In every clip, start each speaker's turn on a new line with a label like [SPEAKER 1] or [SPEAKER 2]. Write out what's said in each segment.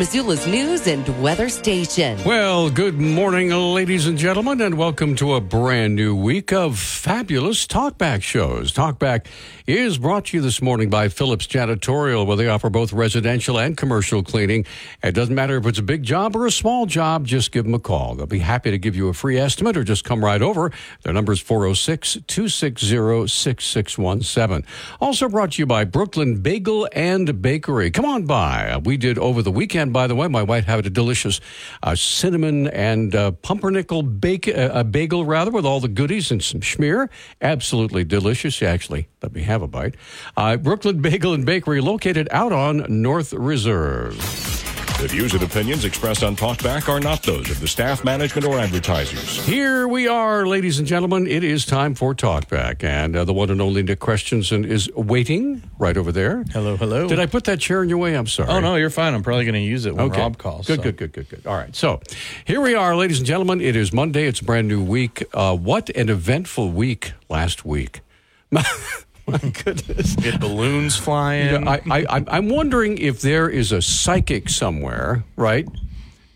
[SPEAKER 1] Missoula's news and weather station.
[SPEAKER 2] Well, good morning, ladies and gentlemen, and welcome to a brand new week of fabulous Talkback shows. Talkback is brought to you this morning by Phillips Janitorial, where they offer both residential and commercial cleaning. It doesn't matter if it's a big job or a small job, just give them a call. They'll be happy to give you a free estimate or just come right over. Their number is 406 260 6617. Also brought to you by Brooklyn Bagel and Bakery. Come on by. We did over the weekend, by the way. My wife had a delicious uh, cinnamon and uh, pumpernickel bake, uh, bagel, rather, with all the goodies and some schmear. Absolutely delicious. Actually let me have a bite. Uh, Brooklyn Bagel and Bakery, located out on North Reserve.
[SPEAKER 3] The views and opinions expressed on Talkback are not those of the staff, management, or advertisers.
[SPEAKER 2] Here we are, ladies and gentlemen. It is time for Talkback, and uh, the one and only Nick Christensen is waiting right over there.
[SPEAKER 4] Hello, hello.
[SPEAKER 2] Did I put that chair in your way? I'm sorry.
[SPEAKER 4] Oh no, you're fine. I'm probably going to use it when
[SPEAKER 2] Okay.
[SPEAKER 4] Rob calls.
[SPEAKER 2] Good,
[SPEAKER 4] so.
[SPEAKER 2] good, good, good, good. All right. So here we are, ladies and gentlemen. It is Monday. It's a brand new week. Uh, what an eventful week last week. My goodness.
[SPEAKER 4] Had balloons flying.
[SPEAKER 2] You know, I, I, I'm- I'm wondering if there is a psychic somewhere, right,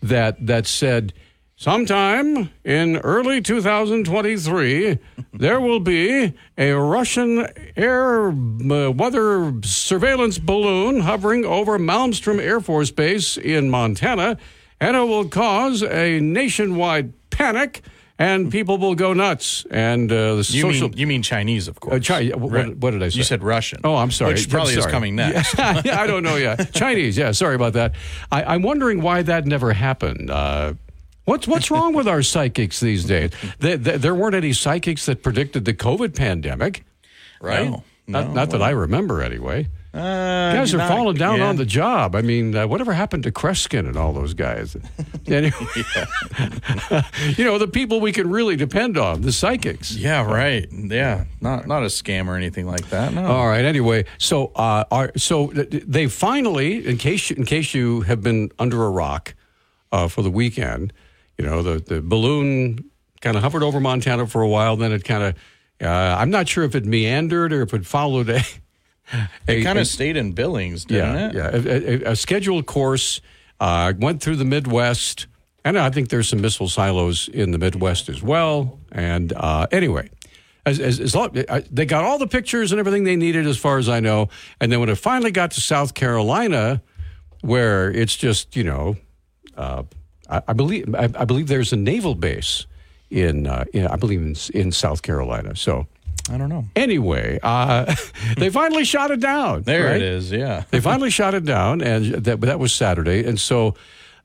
[SPEAKER 2] that that said, sometime in early 2023, there will be a Russian air uh, weather surveillance balloon hovering over Malmstrom Air Force Base in Montana, and it will cause a nationwide panic. And people will go nuts, and uh, the
[SPEAKER 4] you
[SPEAKER 2] social.
[SPEAKER 4] mean you mean Chinese, of course.
[SPEAKER 2] Uh, Chi- what- what did I say?
[SPEAKER 4] You said Russian.
[SPEAKER 2] Oh, I'm sorry.
[SPEAKER 4] Which probably is coming next.
[SPEAKER 2] Yeah, I don't know yet. Chinese, yeah. Sorry about that. I, I'm wondering why that never happened. Uh, what's what's wrong with our psychics these days? There, there, there weren't any psychics that predicted the COVID pandemic, right?
[SPEAKER 4] No,
[SPEAKER 2] not
[SPEAKER 4] no.
[SPEAKER 2] not that I remember, anyway.
[SPEAKER 4] Uh,
[SPEAKER 2] guys are
[SPEAKER 4] not-
[SPEAKER 2] falling down
[SPEAKER 4] yeah.
[SPEAKER 2] on the job. I mean, uh, whatever happened to Kreskin and all those guys? Anyway, you know, the people we can really depend on, the psychics.
[SPEAKER 4] Yeah, right. Yeah, not not a scam or anything like that. No.
[SPEAKER 2] All right. Anyway, so uh, are, so they finally, in case in case you have been under a rock uh, for the weekend, you know the the balloon kind of hovered over Montana for a while. Then it kind of, uh, I'm not sure if it meandered or if it followed a. a
[SPEAKER 4] kind of stayed in Billings, didn't
[SPEAKER 2] yeah,
[SPEAKER 4] it?
[SPEAKER 2] yeah, a, a, a scheduled course. Uh, went through the Midwest, and I think there's some missile silos in the Midwest as well. And uh, anyway, as, as, as long, they got all the pictures and everything they needed, as far as I know. And then when it finally got to South Carolina, where it's just you know, uh, I, I believe I, I believe there's a naval base in, uh, in I believe in, in South Carolina. So
[SPEAKER 4] I don't know.
[SPEAKER 2] anyway, uh, they finally shot it down.
[SPEAKER 4] There
[SPEAKER 2] right?
[SPEAKER 4] it is. Yeah.
[SPEAKER 2] They finally shot it down, and that that was Saturday, and so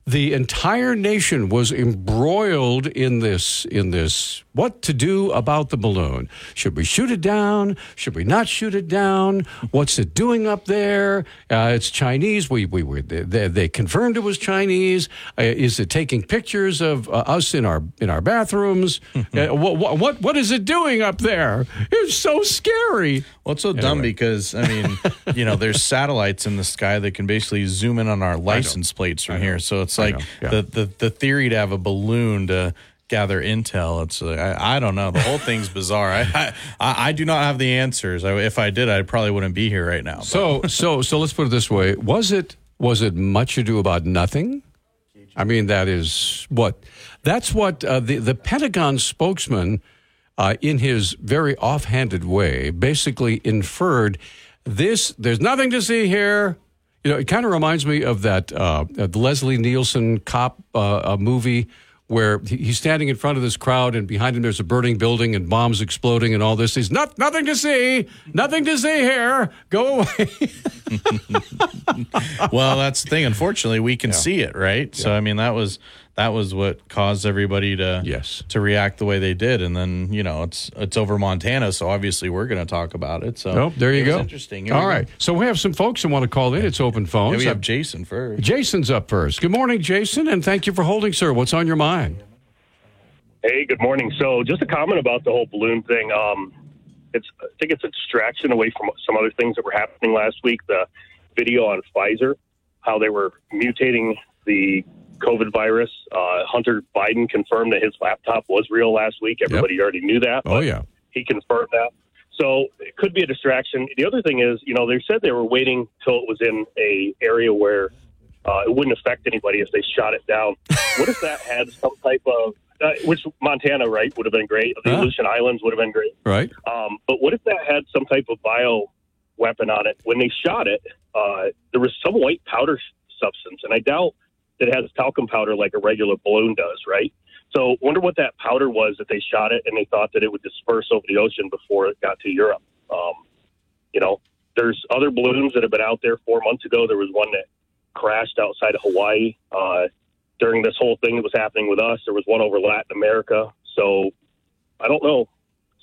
[SPEAKER 2] the entire nation was embroiled in this in this what to do about the balloon. Should we shoot it down? Should we not shoot it down? What's it doing up there? Uh, it's Chinese. We we were they, they confirmed it was Chinese. Uh, is it taking pictures of uh, us in our in our bathrooms? uh, what, what what is it doing up there? It's so scary.
[SPEAKER 4] Well, it's so dumb because I mean, you know, there's satellites in the sky that can basically zoom in on our license plates from here. So it's like
[SPEAKER 2] yeah.
[SPEAKER 4] the, the the theory to have a balloon to gather intel. It's uh, I, I don't know. The whole thing's bizarre. I, I I do not have the answers. I, if I did, I probably wouldn't be here right now.
[SPEAKER 2] So so so let's put it this way: was it was it much ado about nothing? I mean, that is what that's what uh, the the Pentagon spokesman, uh, in his very offhanded way, basically inferred. This there's nothing to see here. You know, it kind of reminds me of that uh, Leslie Nielsen cop uh, movie where he's standing in front of this crowd and behind him there's a burning building and bombs exploding and all this. He's not nothing to see, nothing to see here. Go away.
[SPEAKER 4] well, that's the thing. Unfortunately, we can see it, right? So I mean, that was that was what caused everybody to
[SPEAKER 2] Yes.
[SPEAKER 4] to react the way they did, and then you know it's it's over Montana, so obviously we're going to talk about it. So
[SPEAKER 2] Oh, there you go.
[SPEAKER 4] Interesting. Here
[SPEAKER 2] All
[SPEAKER 4] we go.
[SPEAKER 2] So we have some folks who want to call in. It's open
[SPEAKER 4] Yeah,
[SPEAKER 2] phones.
[SPEAKER 4] we have Jason first.
[SPEAKER 2] Jason's up first. Good morning, Jason, and thank you for holding, sir. What's on your mind?
[SPEAKER 5] Hey, good morning. So, just a comment about the whole balloon thing. Um, it's I think it's a distraction away from some other things that were happening last week. The video on Pfizer, how they were mutating the COVID virus. Uh, Hunter Biden confirmed that his laptop was real last week. Everybody already knew that.
[SPEAKER 2] Oh, yeah.
[SPEAKER 5] He confirmed that. So it could be a distraction. The other thing is, you know, they said they were waiting till it was in a area where uh, it wouldn't affect anybody if they shot it down. what if that had some type of, uh, which Montana, right, would have been great. The
[SPEAKER 2] Huh?
[SPEAKER 5] Aleutian Islands would have been great.
[SPEAKER 2] Right?
[SPEAKER 5] Um, but what if that had some type of bio weapon on it? When they shot it, uh, there was some white powder substance, and I doubt that it has talcum powder like a regular balloon does, right? So, wonder what that powder was that they shot it, and they thought that it would disperse over the ocean before it got to Europe. Um, you know, there's other balloons that have been out there. Four months ago, there was one that crashed outside of Hawaii. Uh, during this whole thing that was happening with us, there was one over Latin America. So, I don't know.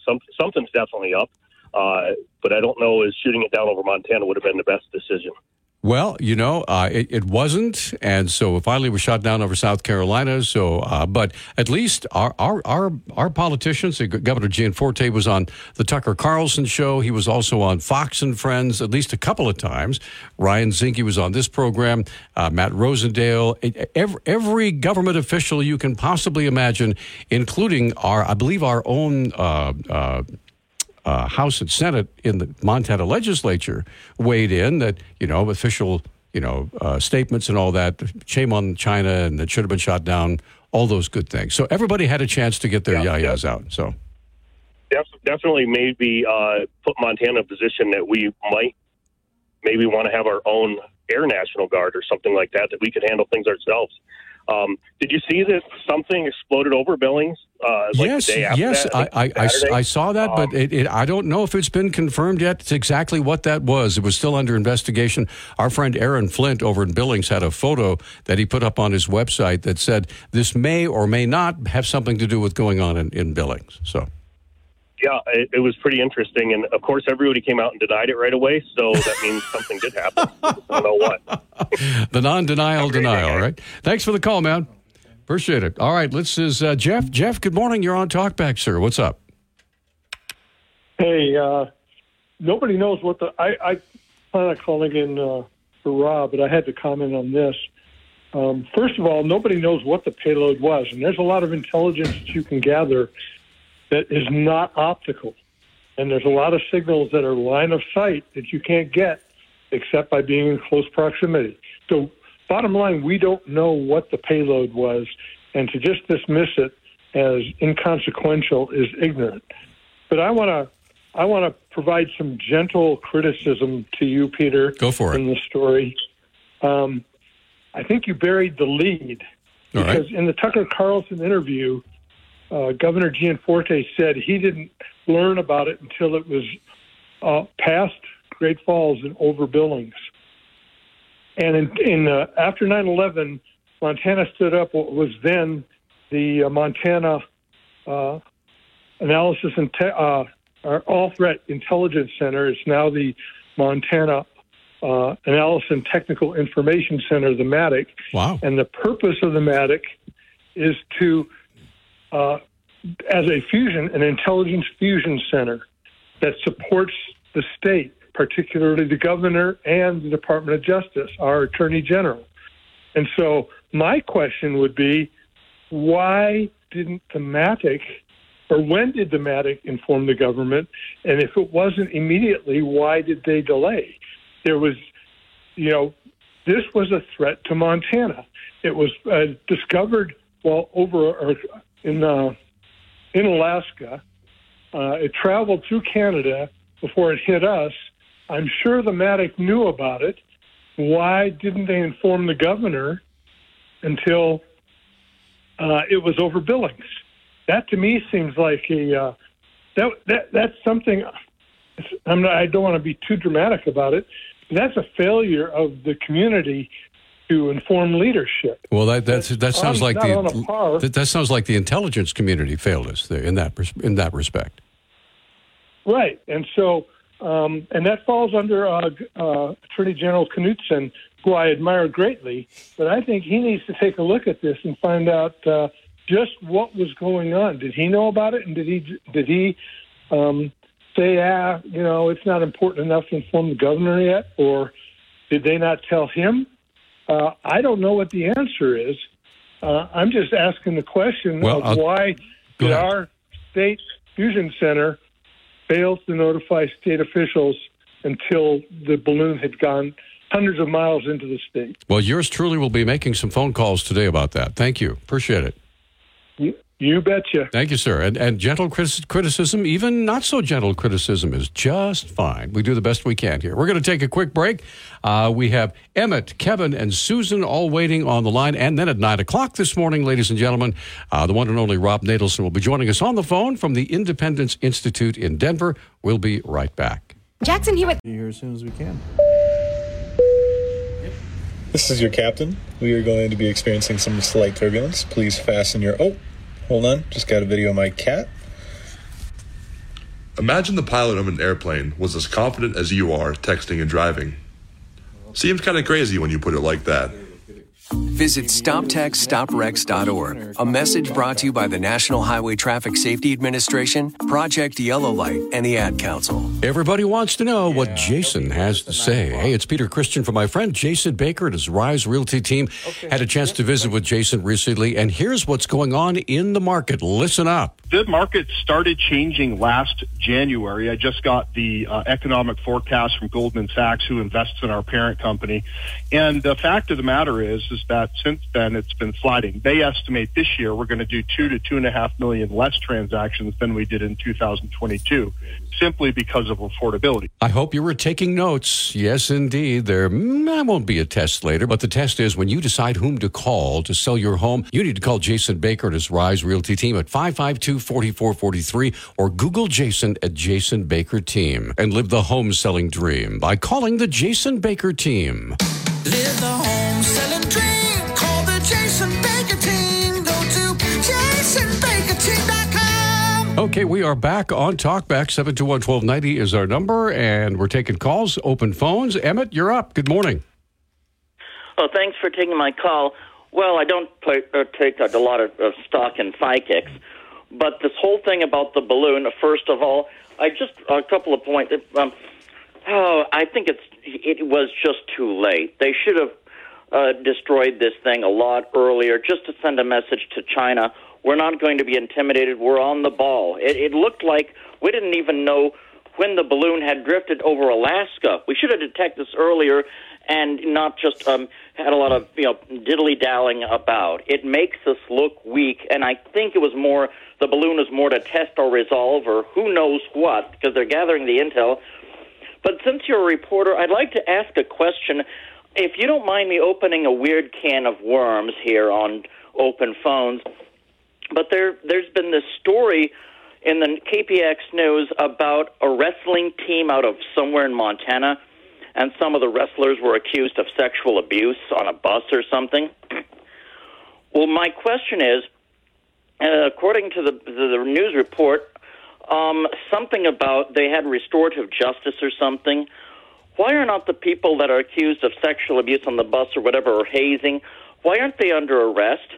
[SPEAKER 5] Some, something's definitely up, uh, but I don't know. Is shooting it down over Montana would have been the best decision.
[SPEAKER 2] Well, you know, uh, it, it wasn't, and so finally was shot down over South Carolina. So, uh, but at least our our our, our politicians, uh, Governor Gianforte was on the Tucker Carlson show. He was also on Fox and Friends at least a couple of times. Ryan Zinke was on this program. Uh, Matt Rosendale, every, every government official you can possibly imagine, including our, I believe, our own. Uh, House and Senate in the Montana legislature weighed in that, you know, official, you know, uh, statements and all that, shame on China and it should have been shot down, all those good things. So everybody had a chance to get their
[SPEAKER 5] Yeah,
[SPEAKER 2] yayas out. So,
[SPEAKER 5] Def- definitely, maybe uh, put Montana in a position that we might maybe want to have our own air national guard or something like that, that we could handle things ourselves. Um, did you see that something exploded over Billings? Uh, like
[SPEAKER 2] yes,
[SPEAKER 5] the day after
[SPEAKER 2] yes,
[SPEAKER 5] that,
[SPEAKER 2] I, I, I, I saw that, but
[SPEAKER 5] Um,
[SPEAKER 2] it, it, I don't know if it's been confirmed yet. It's exactly what that was. It was still under investigation. Our friend Aaron Flint over in Billings had a photo that he put up on his website that said this may or may not have something to do with going on in, in Billings. So.
[SPEAKER 5] Yeah, it, it was pretty interesting, and of course, everybody came out and denied it right away. So that means something did happen. I don't know what.
[SPEAKER 2] The non-denial denial,
[SPEAKER 5] day.
[SPEAKER 2] right? Thanks for the call, man. Appreciate it. All right, let's is uh, Jeff. Jeff, good morning. You're on Talkback, sir. What's up?
[SPEAKER 6] Hey, uh, nobody knows what the. I, I plan on calling in uh, for Rob, but I had to comment on this. Um, first of all, nobody knows what the payload was, and there's a lot of intelligence that you can gather that is not optical, and there's a lot of signals that are line of sight that you can't get except by being in close proximity. So, bottom line, we don't know what the payload was, and to just dismiss it as inconsequential is ignorant. But I want to I want to provide some gentle criticism to you, Peter.
[SPEAKER 2] Go for it.
[SPEAKER 6] In the story, um, I think you buried the lead
[SPEAKER 2] All right.
[SPEAKER 6] because in the Tucker Carlson interview, uh, Governor Gianforte said he didn't learn about it until it was uh, past Great Falls and over Billings. And in, in uh, after 9/11, Montana stood up what was then the uh, Montana uh, Analysis and Te- uh, our All Threat Intelligence Center. It's now the Montana uh, Analysis and Technical Information Center, the MATIC.
[SPEAKER 2] Wow.
[SPEAKER 6] And the purpose of the MATIC is to, uh, as a fusion, an intelligence fusion center that supports the state, particularly the governor and the Department of Justice, our Attorney General. And so my question would be why didn't the MATIC, or when did the MATIC inform the government? And if it wasn't immediately, why did they delay? There was, you know, this was a threat to Montana. It was uh, discovered while over in uh, in Alaska. Uh, it traveled through Canada before it hit us. I'm sure the MATIC knew about it. Why didn't they inform the governor until uh, it was over Billings? That to me seems like a uh, that that that's something. I'm not, I don't want to be too dramatic about it. That's a failure of the community to inform leadership.
[SPEAKER 2] Well, that that's, that sounds like
[SPEAKER 6] not on a
[SPEAKER 2] the that, that sounds like the intelligence community failed us there in that in that respect.
[SPEAKER 6] Right, and so um, and that falls under uh, uh, Attorney General Knudsen, who I admire greatly. But I think he needs to take a look at this and find out uh, just what was going on. Did he know about it, and did he did he um, say, ah, you know, it's not important enough to inform the governor yet, or did they not tell him? Uh, I don't know what the answer is. Uh, I'm just asking the question
[SPEAKER 2] Well,
[SPEAKER 6] of
[SPEAKER 2] I'll-
[SPEAKER 6] why did
[SPEAKER 2] ahead.
[SPEAKER 6] our state fusion center fail to notify state officials until the balloon had gone hundreds of miles into the state?
[SPEAKER 2] Well, yours truly will be making some phone calls today about that. Thank you. Appreciate it.
[SPEAKER 6] You, you betcha.
[SPEAKER 2] Thank you, sir. And, and gentle critis- criticism, even not so gentle criticism, is just fine. We do the best we can here. We're going to take a quick break. Uh, we have Emmett, Kevin, and Susan all waiting on the line. And then at 9 o'clock this morning, ladies and gentlemen, uh, the one and only Rob Natelson will be joining us on the phone from the Independence Institute in Denver. We'll be right back.
[SPEAKER 7] Jackson Hewitt.
[SPEAKER 4] Be here as soon as we can.
[SPEAKER 8] This is your captain. We are going to be experiencing some slight turbulence. Please fasten your. Oh, hold on. Just got a video of my cat.
[SPEAKER 9] Imagine the pilot of an airplane was as confident as you are texting and driving. Seems kind of crazy when you put it like that.
[SPEAKER 10] Visit StopTextStopWrecks.org. A message brought to you by the National Highway Traffic Safety Administration, Project Yellow Light, and the Ad Council.
[SPEAKER 2] Everybody wants to know what Jason has to say. Hey, it's Peter Christian from my friend Jason Baker and his Rise Realty team. Had a chance to visit with Jason recently, and here's what's going on in the market. Listen up.
[SPEAKER 11] The market started changing last January. I just got the uh, economic forecast from Goldman Sachs, who invests in our parent company. And the fact of the matter is, is that since then it's been sliding. They estimate this year we're going to do two to two and a half million less transactions than we did in 2022, simply because of affordability.
[SPEAKER 2] I hope you were taking notes. Yes, indeed. There mm, won't be a test later, but the test is when you decide whom to call to sell your home, you need to call Jason Baker and his Rise Realty team at 552 4443 or Google Jason at Jason Baker Team and live the home selling dream by calling the Jason Baker Team.
[SPEAKER 12] Live the home selling dream. Call the Jason Baker team. Go to jasonbakerteam.com.
[SPEAKER 2] Okay, we are back on Talkback. 721 1290 is our number, and we're taking calls, open phones. Emmett, you're up. Good morning.
[SPEAKER 13] Oh, thanks for taking my call. Well, I don't play, uh, take a lot of, of stock in psychics, but this whole thing about the balloon. First of all, I just a couple of points. Um, oh, I think it's it was just too late. They should have uh, destroyed this thing a lot earlier, just to send a message to China. We're not going to be intimidated. We're on the ball. It, it looked like we didn't even know when the balloon had drifted over Alaska. We should have detected this earlier and not just um, had a lot of you know diddly dallying about. It makes us look weak, and I think it was more the balloon was more to test our resolve or who knows what because they're gathering the intel. But since you're a reporter, I'd like to ask a question. If you don't mind me opening a weird can of worms here on open phones, but there there's been this story in the KPAX news about a wrestling team out of somewhere in Montana, and some of the wrestlers were accused of sexual abuse on a bus or something. well, my question is, uh, according to the, the, the news report, um, something about they had restorative justice or something. Why are not the people that are accused of sexual abuse on the bus or whatever or hazing? Why aren't they under arrest?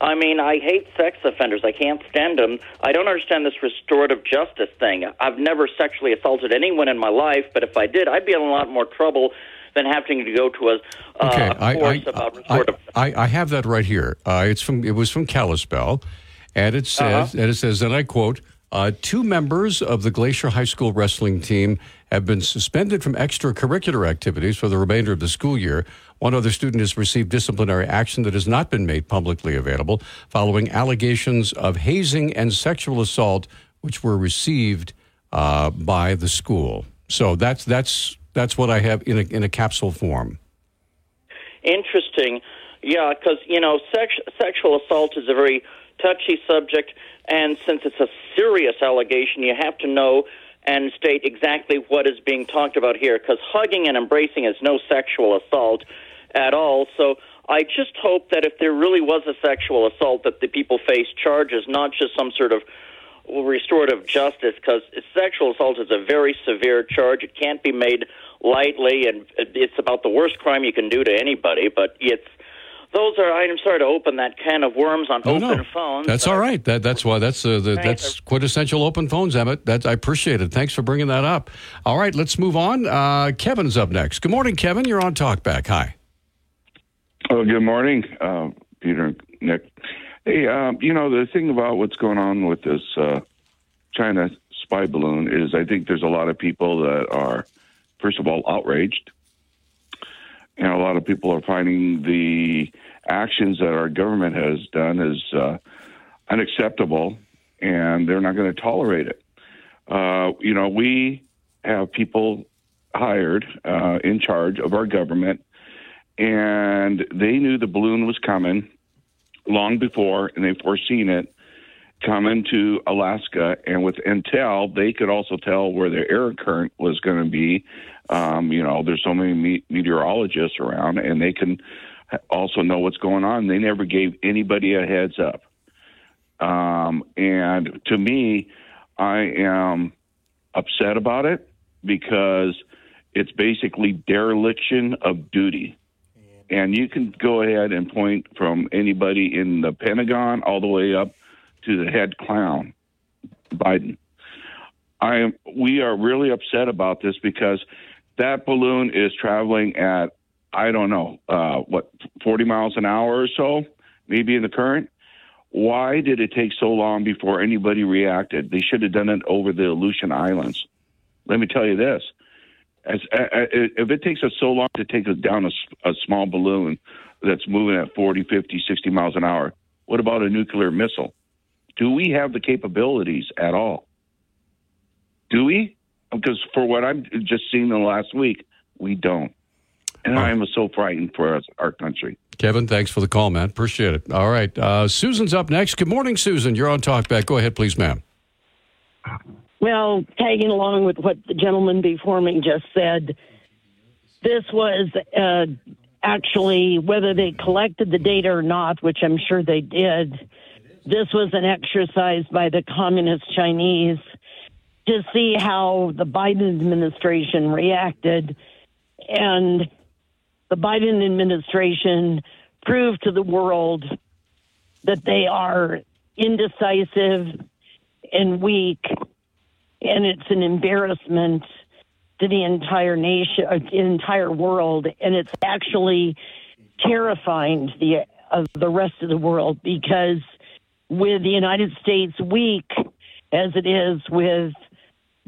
[SPEAKER 13] I mean, I hate sex offenders. I can't stand them. I don't understand this restorative justice thing. I've never sexually assaulted anyone in my life, but if I did, I'd be in a lot more trouble than having to go to a, uh,
[SPEAKER 2] Okay, I,
[SPEAKER 13] course
[SPEAKER 2] I,
[SPEAKER 13] about
[SPEAKER 2] I. I, I have that right here. Uh, it's from it was from Kalispell, and it says
[SPEAKER 13] Uh-huh.
[SPEAKER 2] and it says, and I quote: uh, Two members of the Glacier High School wrestling team have been suspended from extracurricular activities for the remainder of the school year. One other student has received disciplinary action that has not been made publicly available following allegations of hazing and sexual assault, which were received uh, by the school. So that's that's that's what I have in a in a capsule form.
[SPEAKER 13] Interesting. Yeah, because, you know, sex, sexual assault is a very touchy subject, and since it's a serious allegation, you have to know and state exactly what is being talked about here, because hugging and embracing is no sexual assault at all. So I just hope that if there really was a sexual assault, that the people face charges, not just some sort of restorative justice, because sexual assault is a very severe charge. It can't be made lightly, and it's about the worst crime you can do to anybody. But it's those are. I'm sorry to open that can of worms on
[SPEAKER 2] No,
[SPEAKER 13] open
[SPEAKER 2] no.
[SPEAKER 13] phones.
[SPEAKER 2] That's all right. That, that's why that's uh, the, that's quintessential open phones, Emmett. That I appreciate it. Thanks for bringing that up. All right, let's move on. Uh, Kevin's up next. Good morning, Kevin. You're on Talkback. Hi.
[SPEAKER 7] Oh, good morning, uh, Peter and Nick. Hey, um, you know, the thing about what's going on with this uh, China spy balloon is I think there's a lot of people that are, first of all, outraged. And a lot of people are finding the actions that our government has done is uh, unacceptable, and they're not going to tolerate it. Uh, you know, we have people hired uh, in charge of our government, and they knew the balloon was coming long before, and they foreseen it coming to Alaska. And with Intel, they could also tell where the air current was going to be. Um, you know, there's so many me- meteorologists around, and they can also know what's going on. They never gave anybody a heads up. Um, and to me, I am upset about it because it's basically dereliction of duty. And you can go ahead and point from anybody in the Pentagon all the way up to the head clown, Biden. I am. We are really upset about this because that balloon is traveling at I don't know uh, what forty miles an hour or so, maybe in the current. Why did it take so long before anybody reacted? They should have done it over the Aleutian Islands. Let me tell you this: as, if it takes us so long to take down a small balloon that's moving at 40, 50, 60 miles an hour, what about a nuclear missile? Do we have the capabilities at all? Do we? Because for what I've just seen in the last week, we don't. And I am so frightened for us, our country.
[SPEAKER 2] Kevin, thanks for the call, man. Appreciate it. All right. Uh, Susan's up next. Good morning, Susan. You're on Talkback. Go ahead, please, ma'am.
[SPEAKER 14] Well, tagging along with what the gentleman before me just said, this was uh, actually whether they collected the data or not, which I'm sure they did. This was an exercise by the communist Chinese to see how the Biden administration reacted. And the Biden administration proved to the world that they are indecisive and weak, and it's an embarrassment to the entire nation, uh, entire world, and it's actually terrifying to the of the rest of the world because with the United States weak as it is with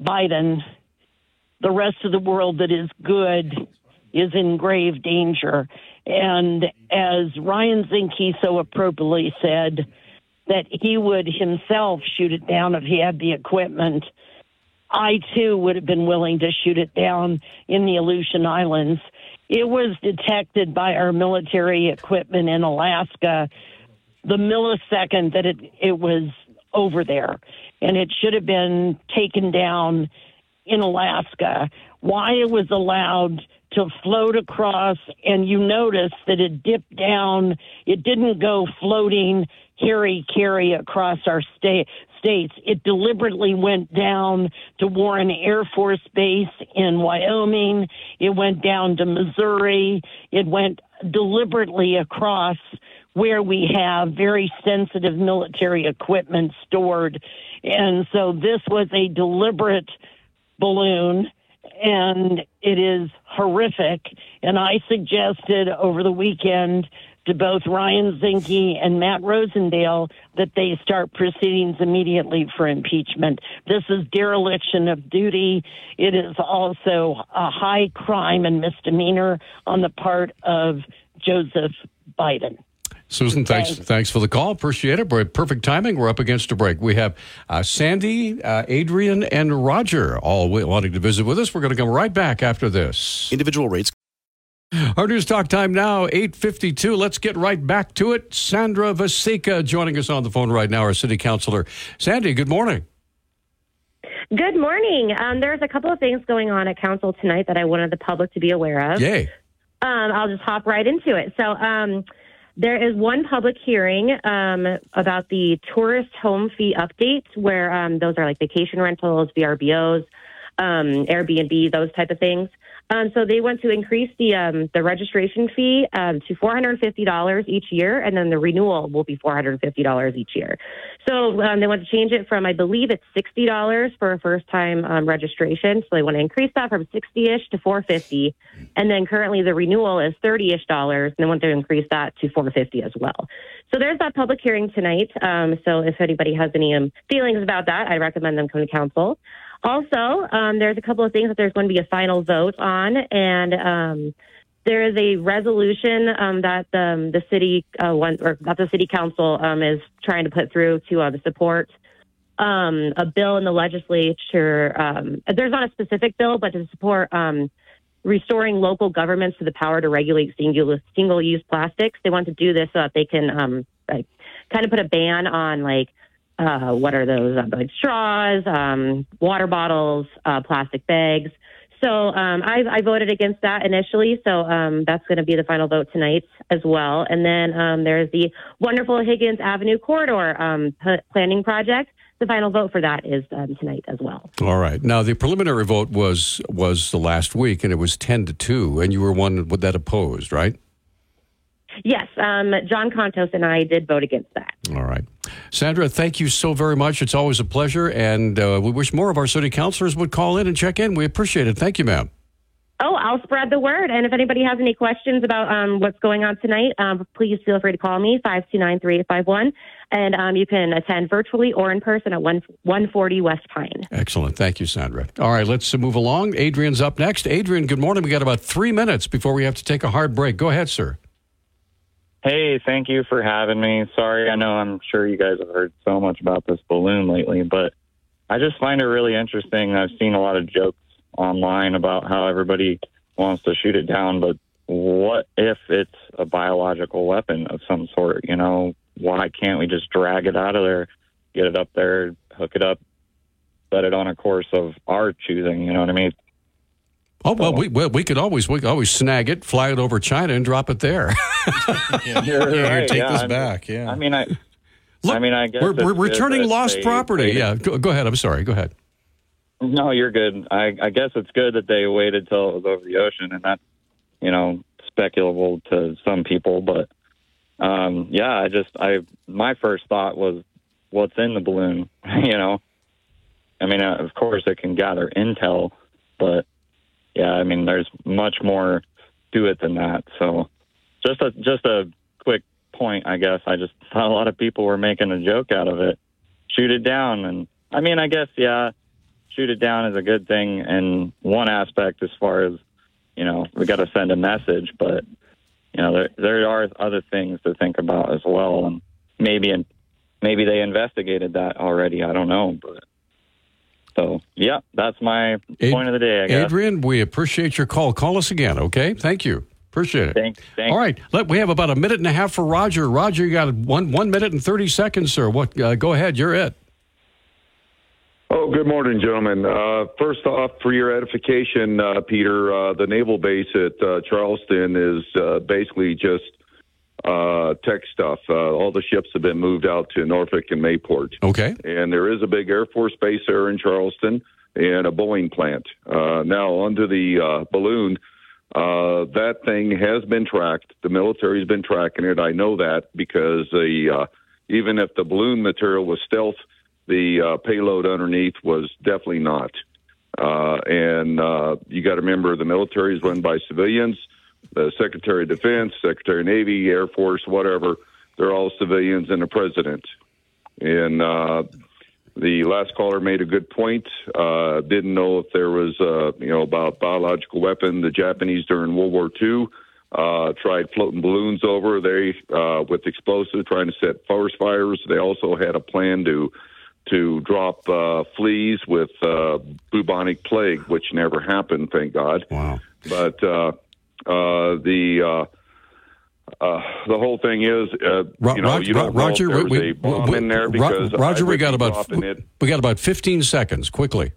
[SPEAKER 14] Biden, the rest of the world that is good is in grave danger. And as Ryan Zinke so appropriately said, that he would himself shoot it down if he had the equipment. I too would have been willing to shoot it down in the Aleutian Islands. It was detected by our military equipment in Alaska the millisecond that it, it was over there, and it should have been taken down in Alaska. Why it was allowed to float across, and you notice that it dipped down, it didn't go floating carry carry across our state states. It deliberately went down to Warren Air Force Base in Wyoming. It went down to Missouri. It went deliberately across where we have very sensitive military equipment stored. And so this was a deliberate balloon and it is horrific. And I suggested over the weekend to both Ryan Zinke and Matt Rosendale that they start proceedings immediately for impeachment. This is dereliction of duty. It is also a high crime and misdemeanor on the part of Joseph Biden.
[SPEAKER 2] Susan, thanks thanks for the call. Appreciate it. We're perfect timing. We're up against a break. We have uh, Sandy, uh, Adrian, and Roger all wanting to visit with us. We're going to come right back after this.
[SPEAKER 15] Individual rates.
[SPEAKER 2] Our news talk time now, 852. Let's get right back to it. Sandra Vasecka joining us on the phone right now, our city councilor. Sandy, good morning.
[SPEAKER 16] Good morning. Um, there's a couple of things going on at council tonight that I wanted the public to be aware of.
[SPEAKER 2] Yay.
[SPEAKER 16] Um, I'll just hop right into it. So, um, there is one public hearing um, about the tourist home fee update, where um, those are like vacation rentals, VRBOs, um, Airbnb, those type of things. Um, so they want to increase the um, the registration fee um, to four hundred fifty dollars each year, and then the renewal will be four hundred fifty dollars each year. So um, they want to change it from I believe it's sixty dollars for a first time um, registration. So they want to increase that from sixty ish to four fifty, and then currently the renewal is thirty ish dollars, and they want to increase that to four fifty as well. So there's that public hearing tonight. Um, so if anybody has any um, feelings about that, I recommend them come to council. Also, um, there's a couple of things that there's going to be a final vote on, and um, there is a resolution um, that um, the city uh, or that the city council um, is trying to put through to uh, support um, a bill in the legislature. There's not a specific bill, but to support restoring local governments to the power to regulate single single use plastics. They want to do this so that they can like kind of put a ban on like uh, what are those uh, like straws, um, water bottles, uh, plastic bags. So um, I, I voted against that initially. So um, that's going to be the final vote tonight as well. And then um, there's the wonderful Higgins Avenue corridor um, p- planning project. The final vote for that is um, tonight as well.
[SPEAKER 2] All right. Now the preliminary vote was was the last week, and it was ten to two, and you were one that opposed, right?
[SPEAKER 16] Yes, um, John Contos and I did vote against that.
[SPEAKER 2] All right. Sandra, thank you so very much. It's always a pleasure, and uh, we wish more of our city councilors would call in and check in. We appreciate it. Thank you, ma'am.
[SPEAKER 16] Oh, I'll spread the word. And if anybody has any questions about um, what's going on tonight, um, please feel free to call me, 529-3851. And um, you can attend virtually or in person at 1, 140 West Pine.
[SPEAKER 2] Excellent. Thank you, Sandra. All right, let's move along. Adrian's up next. Adrian, good morning. We got about three minutes before we have to take a hard break. Go ahead, sir.
[SPEAKER 15] Hey, thank you for having me. Sorry, I know I'm sure you guys have heard so much about this balloon lately, but I just find it really interesting. I've seen a lot of jokes online about how everybody wants to shoot it down, but what if it's a biological weapon of some sort? You know, why can't we just drag it out of there, get it up there, hook it up, set it on a course of our choosing? You know what I mean?
[SPEAKER 2] Oh well, we well, we could always we could always snag it, fly it over China, and drop it there.
[SPEAKER 4] yeah,
[SPEAKER 15] You're
[SPEAKER 4] here,
[SPEAKER 15] right,
[SPEAKER 4] take
[SPEAKER 15] yeah,
[SPEAKER 4] this
[SPEAKER 15] I mean-
[SPEAKER 4] back. Yeah.
[SPEAKER 15] I mean, I. Look, I mean, I guess
[SPEAKER 2] we're, we're returning
[SPEAKER 15] that
[SPEAKER 2] lost
[SPEAKER 15] they
[SPEAKER 2] property.
[SPEAKER 15] waited-
[SPEAKER 2] Yeah, go, go ahead. I'm sorry. Go ahead.
[SPEAKER 15] No, you're good. I, I guess it's good that they waited till it was over the ocean, and that's you know speculable to some people. But um, yeah, I just I my first thought was what's in the balloon. you know, I mean, uh, of course it can gather intel, but yeah, I mean, there's much more to it than that. So just a just a quick point, I guess. I just thought a lot of people were making a joke out of it. Shoot it down, and I mean, I guess yeah, shoot it down is a good thing in one aspect as far as you know we got to send a message, but you know there there are other things to think about as well, and maybe and maybe they investigated that already. I don't know, but so yeah, that's my
[SPEAKER 2] Ad-
[SPEAKER 15] point of the day. I guess.
[SPEAKER 2] Adrian, we appreciate your call. Call us again, okay? Thank you. Appreciate it.
[SPEAKER 15] Thanks. thanks.
[SPEAKER 2] All right, let, we have about a minute and a half for Roger. Roger, you got one one minute and thirty seconds, sir. What? Uh, go ahead. You're it.
[SPEAKER 17] Oh, good morning, gentlemen. Uh, first off, for your edification, uh, Peter, uh, the naval base at uh, Charleston is uh, basically just uh, tech stuff. Uh, all the ships have been moved out to Norfolk and Mayport.
[SPEAKER 2] Okay.
[SPEAKER 17] And there is a big Air Force base there in Charleston and a Boeing plant. Uh, now, onto the uh, balloon. Uh, that thing has been tracked. The military's been tracking it. I know that because the uh, even if the balloon material was stealth, the uh, payload underneath was definitely not. Uh, and uh, you got to remember the military is run by civilians. The Secretary of Defense, Secretary of Navy, Air Force, whatever, they're all civilians and the president. And uh, the last caller made a good point. Uh, didn't know if there was, uh, you know, about biological weapon. The Japanese during World War II uh, tried floating balloons over. They uh, with explosives, trying to set forest fires. They also had a plan to to drop uh, fleas with uh, bubonic plague, which never happened, thank God.
[SPEAKER 2] Wow.
[SPEAKER 17] But uh, uh, the uh, uh, the whole thing is, uh,
[SPEAKER 2] Ro-
[SPEAKER 17] you know,
[SPEAKER 2] Roger,
[SPEAKER 17] you don't
[SPEAKER 2] Roger,
[SPEAKER 17] know if
[SPEAKER 2] we-
[SPEAKER 17] a bomb
[SPEAKER 2] we-
[SPEAKER 17] in there
[SPEAKER 2] Ro- Roger, we got about
[SPEAKER 17] dropping
[SPEAKER 2] we got about fifteen seconds. Quickly.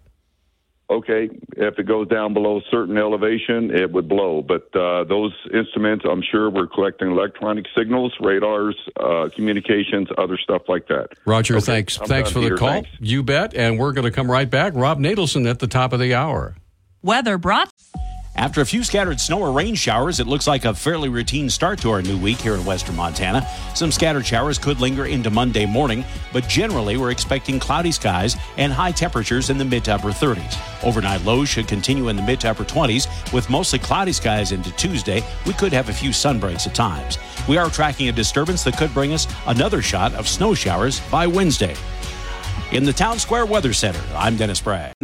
[SPEAKER 17] Okay, if it goes down below a certain elevation, it would blow. But uh, those instruments, I'm sure, we're collecting electronic signals, radars, uh, communications, other stuff like that.
[SPEAKER 2] Roger,
[SPEAKER 17] Okay,
[SPEAKER 2] thanks.
[SPEAKER 17] I'm
[SPEAKER 2] thanks
[SPEAKER 17] done,
[SPEAKER 2] for the call.
[SPEAKER 17] Thanks.
[SPEAKER 2] You bet. And we're going to come right back. Rob Natelson at the top of the hour.
[SPEAKER 18] Weather brought. After a few scattered snow or rain showers, it looks like a fairly routine start to our new week here in western Montana. Some scattered showers could linger into Monday morning, but generally we're expecting cloudy skies and high temperatures in the mid to upper 30s. Overnight lows should continue in the mid to upper 20s with mostly cloudy skies into Tuesday. We could have a few sunbreaks at times. We are tracking a disturbance that could bring us another shot of snow showers by Wednesday. In the Town Square Weather Center, I'm Dennis Bragg.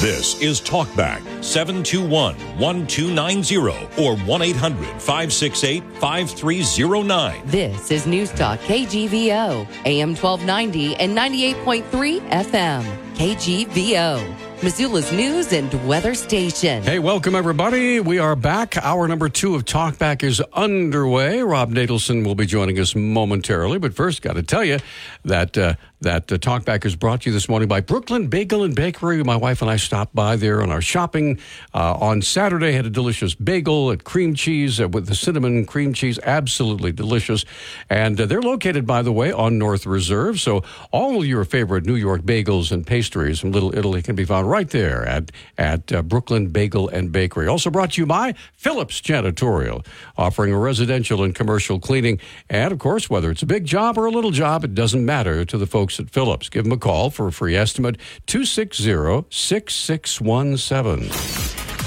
[SPEAKER 3] This is Talkback 721 1290 or 1 800 568 5309.
[SPEAKER 1] This is News Talk KGVO, AM 1290 and 98.3 FM. KGVO, Missoula's news and weather station.
[SPEAKER 2] Hey, welcome everybody. We are back. Hour number two of Talkback is underway. Rob Natelson will be joining us momentarily, but first, got to tell you that uh, that uh, Talkback is brought to you this morning by Brooklyn Bagel and Bakery. My wife and I stopped by there on our shopping uh, on Saturday. Had a delicious bagel and cream cheese uh, with the cinnamon cream cheese, absolutely delicious. And uh, they're located, by the way, on North Reserve. So all your favorite New York bagels and pastries from Little Italy can be found right there at at uh, Brooklyn Bagel and Bakery. Also brought to you by Phillips Janitorial, offering residential and commercial cleaning. And of course, whether it's a big job or a little job, it doesn't matter to the folks at Phillips. Give them a call for a free estimate 260 6617.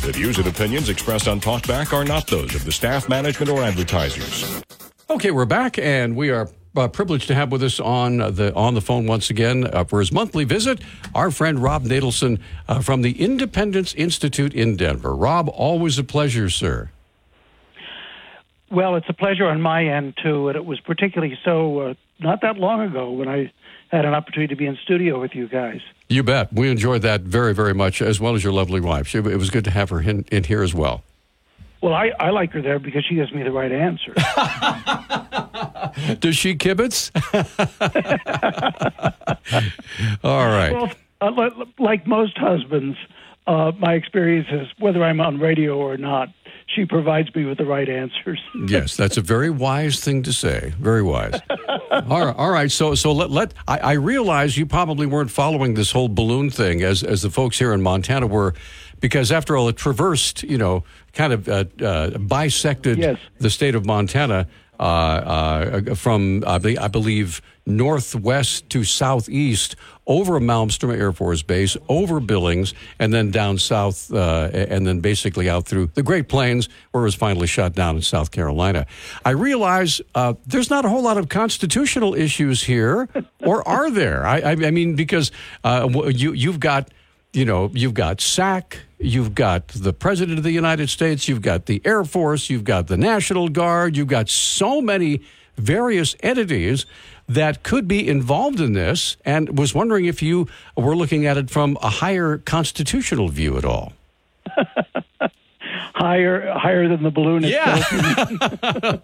[SPEAKER 3] The views and opinions expressed on Talkback are not those of the staff, management, or advertisers.
[SPEAKER 2] Okay, we're back, and we are uh, privileged to have with us on uh, the on the phone once again uh, for his monthly visit our friend Rob Natelson uh, from the Independence Institute in Denver. Rob, always a pleasure, sir.
[SPEAKER 19] Well, it's a pleasure on my end too, and it was particularly so uh, not that long ago when I had an opportunity to be in studio with you guys.
[SPEAKER 2] You bet. We enjoyed that very, very much, as well as your lovely wife. She, it was good to have her in, in here as well.
[SPEAKER 19] Well, I, I like her there because she gives me the right answer.
[SPEAKER 2] Does she kibitz? All right.
[SPEAKER 19] Well, uh, like most husbands, uh, my experience is whether I'm on radio or not, she provides me with the right answers.
[SPEAKER 2] yes, that's a very wise thing to say. Very wise. all right, all right. So, so let let I, I realize you probably weren't following this whole balloon thing as as the folks here in Montana were, because after all, it traversed, you know, kind of uh, uh, bisected the state of Montana uh, uh, from I be- I believe northwest to southeast over Malmstrom Air Force Base, over Billings, and then down south, uh, and then basically out through the Great Plains, where it was finally shot down in South Carolina. I realize uh, there's not a whole lot of constitutional issues here, or are there? I, I, I mean, because uh, you you've got you know, you've got SAC, you've got the President of the United States, you've got the Air Force, you've got the National Guard, you've got so many various entities that could be involved in this, and was wondering if you were looking at it from a higher constitutional view at all.
[SPEAKER 19] higher higher than the balloon
[SPEAKER 2] Yeah.
[SPEAKER 19] itself.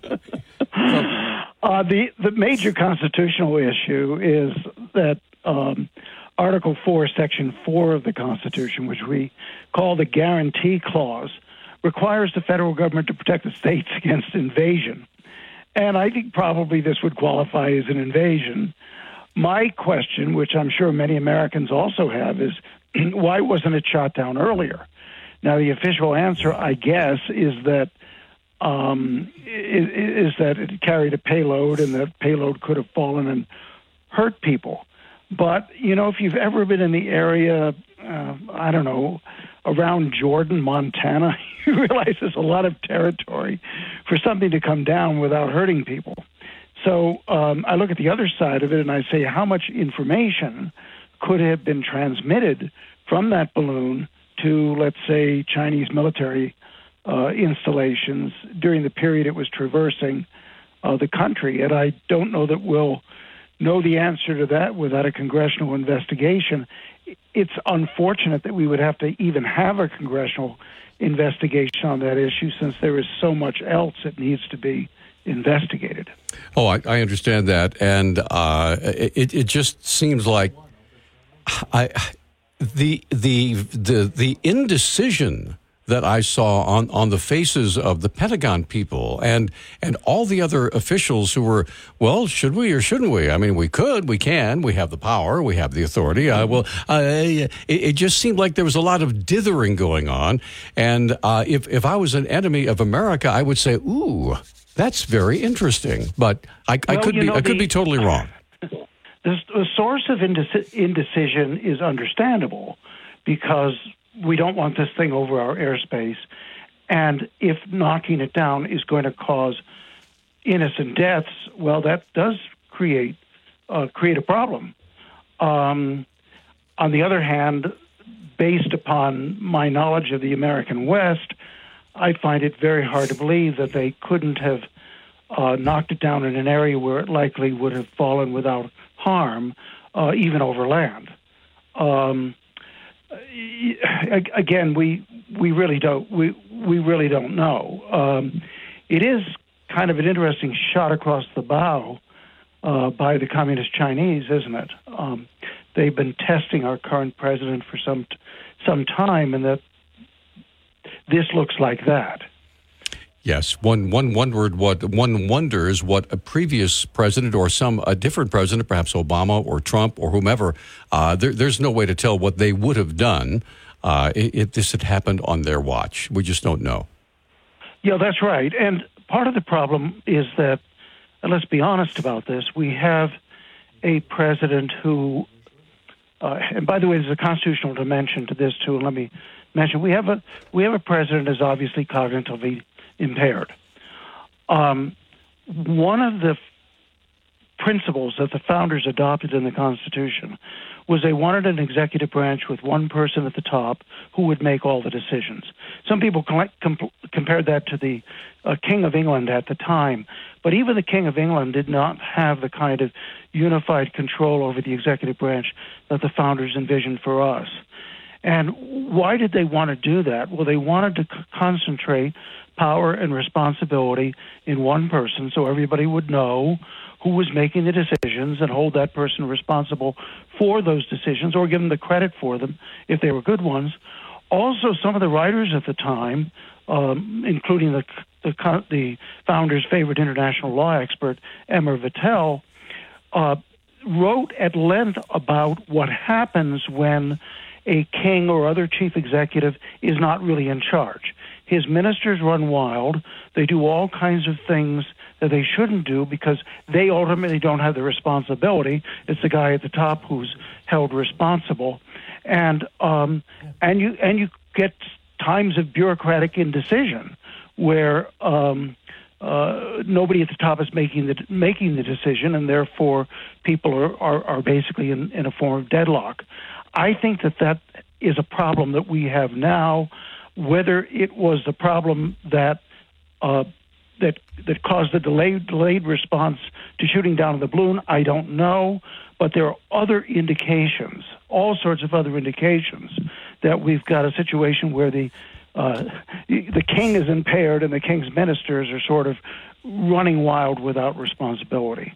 [SPEAKER 19] uh, the the major constitutional issue is that um, Article Four, Section Four of the Constitution, which we call the Guarantee Clause, requires the federal government to protect the states against invasion. And I think probably this would qualify as an invasion. My question, which I'm sure many Americans also have, is why wasn't it shot down earlier? Now, the official answer, I guess, is that um, is, is that it carried a payload, and that payload could have fallen and hurt people. But you know, if you've ever been in the area, uh, I don't know, around Jordan, Montana, you realize there's a lot of territory for something to come down without hurting people. So um, I look at the other side of it and I say, how much information could have been transmitted from that balloon to, let's say, Chinese military uh, installations during the period it was traversing uh, the country? And I don't know that we'll know the answer to that without a congressional investigation. It's unfortunate that we would have to even have a congressional investigation on that issue since there is so much else that needs to be investigated.
[SPEAKER 2] Oh, I, I understand that, and uh, it it just seems like I the the the the indecision that I saw on, on the faces of the Pentagon people and and all the other officials who were, well, should we or shouldn't we? I mean, we could, we can, we have the power, we have the authority. Uh, well, uh, it, it just seemed like there was a lot of dithering going on. And uh, if if I was an enemy of America, I would say, ooh, that's very interesting. But I, I
[SPEAKER 19] Well,
[SPEAKER 2] could be
[SPEAKER 19] know,
[SPEAKER 2] I could
[SPEAKER 19] the-
[SPEAKER 2] be totally wrong.
[SPEAKER 19] The, the source of indeci- indecision is understandable because we don't want this thing over our airspace. And if knocking it down is going to cause innocent deaths, well, that does create uh, create a problem. Um, on the other hand, based upon my knowledge of the American West, I find it very hard to believe that they couldn't have uh, knocked it down in an area where it likely would have fallen without harm, uh, even over land. Um, again, we we really don't we we really don't know. Um, it is kind of an interesting shot across the bow uh, by the communist Chinese, isn't it? Um, they've been testing our current president for some some time, and that this looks like that.
[SPEAKER 2] Yes, one one wondered what one wonders what a previous president or some a different president, perhaps Obama or Trump or whomever, uh, there, there's no way to tell what they would have done uh, if this had happened on their watch. We just don't know.
[SPEAKER 19] Yeah, that's right. And part of the problem is that, let's be honest about this, we have a president who, uh, and by the way, there's a constitutional dimension to this too. Let me mention we have a we have a president who's obviously cognitively impaired. Um, one of the principles that the founders adopted in the Constitution was they wanted an executive branch with one person at the top who would make all the decisions. Some people com- com- compared that to the uh, King of England at the time, but even the King of England did not have the kind of unified control over the executive branch that the founders envisioned for us. And why did they want to do that? Well, they wanted to c- concentrate power and responsibility in one person so everybody would know who was making the decisions and hold that person responsible for those decisions or give them the credit for them if they were good ones. Also, some of the writers at the time, um, including the, the, the founder's favorite international law expert, Emer Vattel, uh, wrote at length about what happens when a king or other chief executive is not really in charge. His ministers run wild. They do all kinds of things that they shouldn't do because they ultimately don't have the responsibility. It's the guy at the top who's held responsible, and um, and you and you get times of bureaucratic indecision where um, uh, nobody at the top is making the making the decision, and therefore people are are, are basically in, in a form of deadlock. I think that that is a problem that we have now. Whether it was the problem that uh, that that caused the delayed delayed response to shooting down the balloon, I don't know. But there are other indications, all sorts of other indications, that we've got a situation where the uh, the king is impaired and the king's ministers are sort of running wild without responsibility.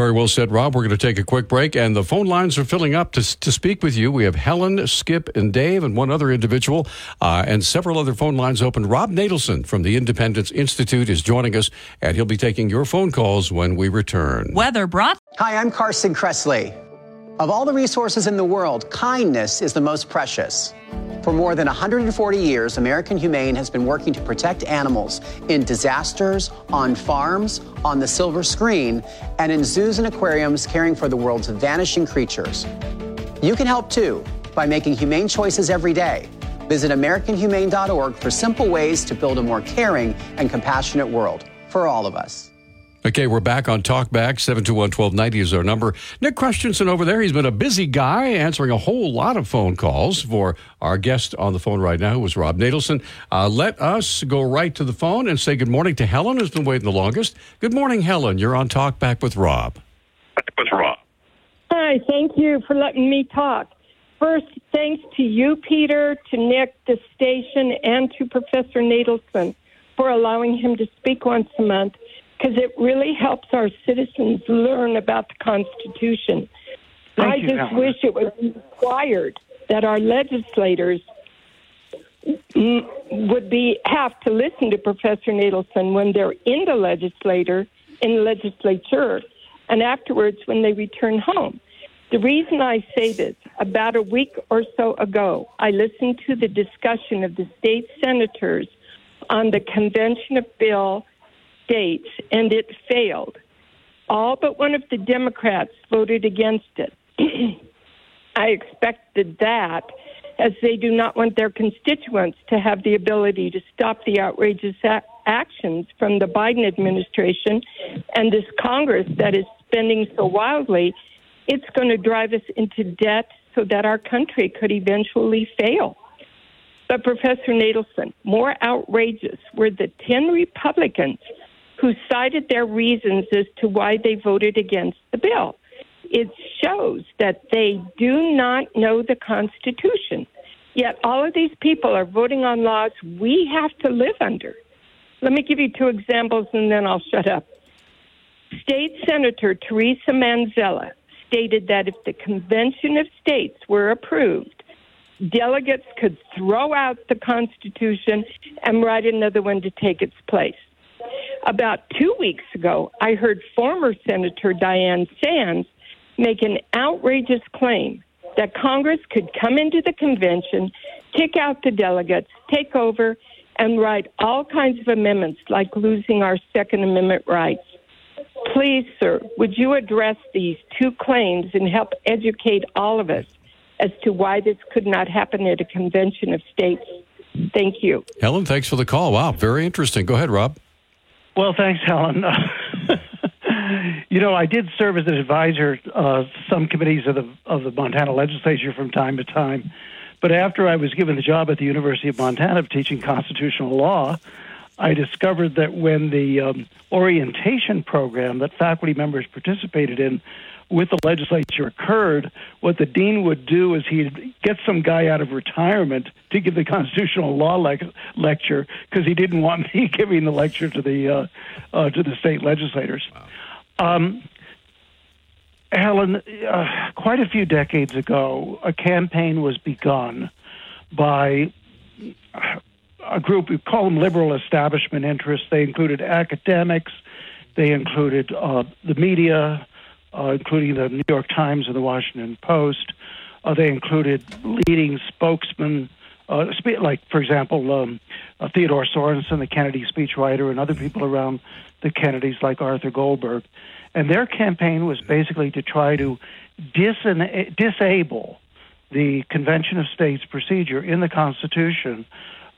[SPEAKER 2] Very well said, Rob. We're going to take a quick break, and the phone lines are filling up to, to speak with you. We have Helen, Skip, and Dave, and one other individual, uh, and several other phone lines open. Rob Natelson from the Independence Institute is joining us, and he'll be taking your phone calls when we return.
[SPEAKER 20] Weather brought. Hi, I'm Carson Kressley. Of all the resources in the world, kindness is the most precious. For more than 140 years, American Humane has been working to protect animals in disasters, on farms, on the silver screen, and in zoos and aquariums caring for the world's vanishing creatures. You can help too by making humane choices every day. Visit AmericanHumane.org for simple ways to build a more caring and compassionate world for all of us.
[SPEAKER 2] Okay, we're back on Talkback. 721-1290 is our number. Nick Christensen over there, he's been a busy guy answering a whole lot of phone calls for our guest on the phone right now, who was Rob Natelson. Uh, let us go right to the phone and say good morning to Helen, who's been waiting the longest. Good morning, Helen. You're on Talkback with Rob.
[SPEAKER 21] With Rob. Hi, thank you for letting me talk. First, thanks to you, Peter, to Nick, the station, and to Professor Natelson for allowing him to speak once a month because it really helps our citizens learn about the Constitution.
[SPEAKER 19] Thank
[SPEAKER 21] I
[SPEAKER 19] you,
[SPEAKER 21] just wish it was required that our legislators would be have to listen to Professor Natelson when they're in the legislator in the legislature, and afterwards when they return home. The reason I say this, about a week or so ago, I listened to the discussion of the state senators on the Convention of Bill states, and it failed. All but one of the Democrats voted against it. I expected that as they do not want their constituents to have the ability to stop the outrageous a- actions from the Biden administration and this Congress that is spending so wildly. It's going to drive us into debt so that our country could eventually fail. But Professor Natelson, more outrageous were the 10 Republicans who cited their reasons as to why they voted against the bill. It shows that they do not know the Constitution. Yet all of these people are voting on laws we have to live under. Let me give you two examples and then I'll shut up. State Senator Theresa Manzella stated that if the Convention of States were approved, delegates could throw out the Constitution and write another one to take its place. About two weeks ago, I heard former Senator Diane Sands make an outrageous claim that Congress could come into the convention, kick out the delegates, take over, and write all kinds of amendments like losing our Second Amendment rights. Please, sir, would you address these two claims and help educate all of us as to why this could not happen at a convention of states? Thank you.
[SPEAKER 2] Helen, thanks for the call. Wow, very interesting. Go ahead, Rob.
[SPEAKER 19] Well, thanks, Helen. you know, I did serve as an advisor uh, some committees of the of the Montana legislature from time to time. But after I was given the job at the University of Montana of teaching constitutional law, I discovered that when the um, orientation program that faculty members participated in with the legislature occurred, what the dean would do is he'd get some guy out of retirement to give the constitutional law le- lecture because he didn't want me giving the lecture to the uh, uh, to the state legislators. Um, Helen, uh, quite a few decades ago, a campaign was begun by a group we call them liberal establishment interests. They included academics, they included uh, the media, uh, including the New York Times and the Washington Post. Uh, they included leading spokesmen, uh, like, for example, um, uh, Theodore Sorensen, the Kennedy speechwriter, and other people around the Kennedys, like Arthur Goldberg. And their campaign was basically to try to dis- disable the Convention of States procedure in the Constitution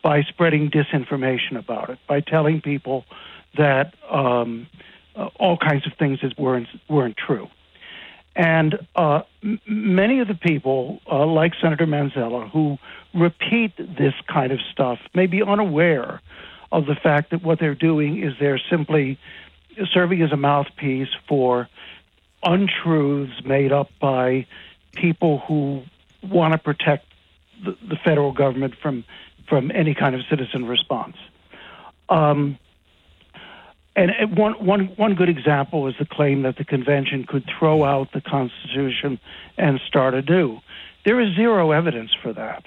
[SPEAKER 19] by spreading disinformation about it, by telling people that um, uh, all kinds of things that weren't weren't true. And uh, m- many of the people, uh, like Senator Manzella, who repeat this kind of stuff, may be unaware of the fact that what they're doing is they're simply serving as a mouthpiece for untruths made up by people who want to protect the, the federal government from from any kind of citizen response. Um, and it- one, one, one good example is the claim that the convention could throw out the Constitution and start anew. There is zero evidence for that.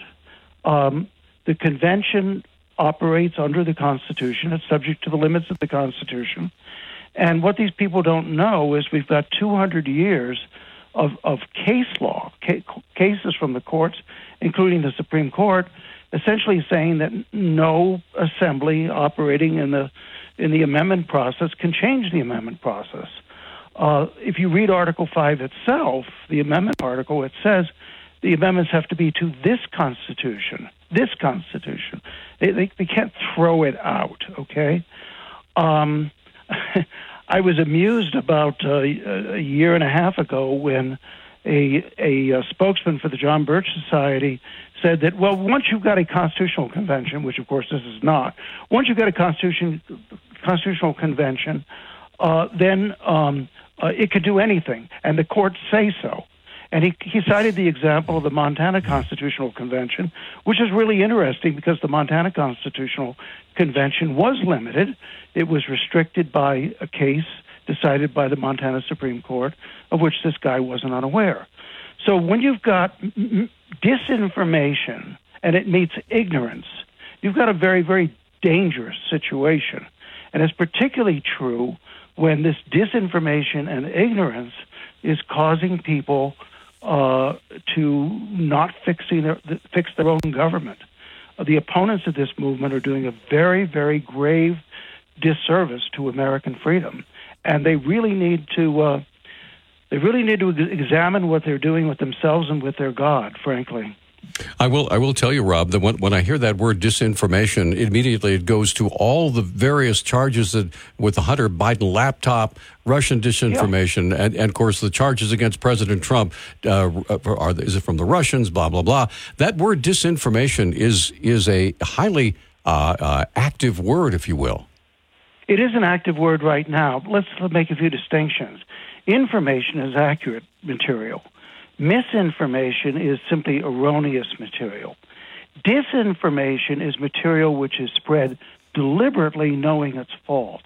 [SPEAKER 19] Um, the convention operates under the Constitution. It's subject to the limits of the Constitution. And what these people don't know is we've got 200 years of, of case law, ca- cases from the courts, including the Supreme Court, essentially saying that no assembly operating in the in the amendment process can change the amendment process. Uh, if you read Article 5 itself, the amendment article, it says the amendments have to be to this Constitution, this Constitution. They, they, they can't throw it out, okay? Um, I was amused about uh, a year and a half ago when a, a, uh spokesman for the John Birch Society said that, well, once you've got a constitutional convention, which of course this is not, once you've got a constitution, constitutional convention, uh, then um, uh, it could do anything, and the courts say so. And he, he cited the example of the Montana Constitutional Convention, which is really interesting because the Montana Constitutional Convention was limited. It was restricted by a case decided by the Montana Supreme Court, of which this guy wasn't unaware. So when you've got disinformation and it meets ignorance, you've got a very, very dangerous situation. And it's particularly true when this disinformation and ignorance is causing people uh, to not fixing their, fix their own government. The opponents of this movement are doing a very, very grave disservice to American freedom, and they really need to. Uh, they really need to examine what they're doing with themselves and with their God, frankly.
[SPEAKER 2] I will. I will tell you, Rob, that when, when I hear that word disinformation, immediately it goes to all the various charges that with the Hunter Biden laptop, Russian disinformation, yeah. and, and of course the charges against President Trump. Uh, are is it from the Russians? Blah blah blah. That word disinformation is is a highly uh, uh, active word, if you will.
[SPEAKER 19] It is an active word right now. Let's make a few distinctions. Information is accurate material. Misinformation is simply erroneous material. Disinformation is material which is spread deliberately knowing it's false.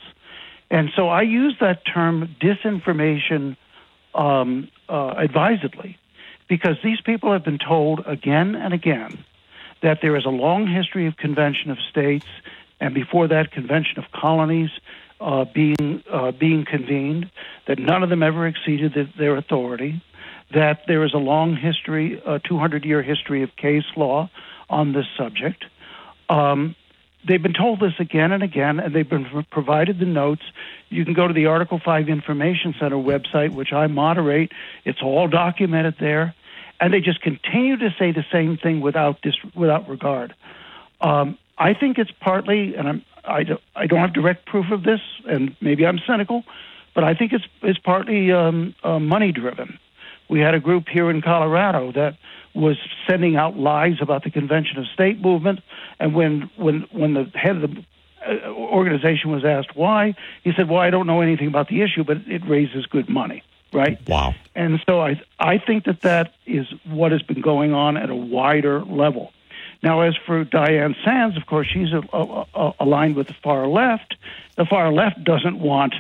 [SPEAKER 19] And so I use that term disinformation um, uh, advisedly because these people have been told again and again that there is a long history of convention of states, and before that, convention of colonies uh, being uh, being convened. That none of them ever exceeded the, their authority that there is a long history, a 200 year history of case law on this subject. Um, they've been told this again and again, and they've been provided the notes. You can go to the Article 5 Information Center website, which I moderate. It's all documented there. And they just continue to say the same thing without, dis- without regard. Um, I think it's partly, and I'm, I, don't, I don't have direct proof of this, and maybe I'm cynical, but I think it's, it's partly um, uh, money driven we had a group here in Colorado that was sending out lies about the Convention of State movement. And when when when the head of the uh, organization was asked why, he said, "Well, I don't know anything about the issue, but it raises good money." Right.
[SPEAKER 2] Wow.
[SPEAKER 19] And so I I think that that is what has been going on at a wider level. Now, as for Diane Sands, of course, she's a, a, a, aligned with the far left. The far left doesn't want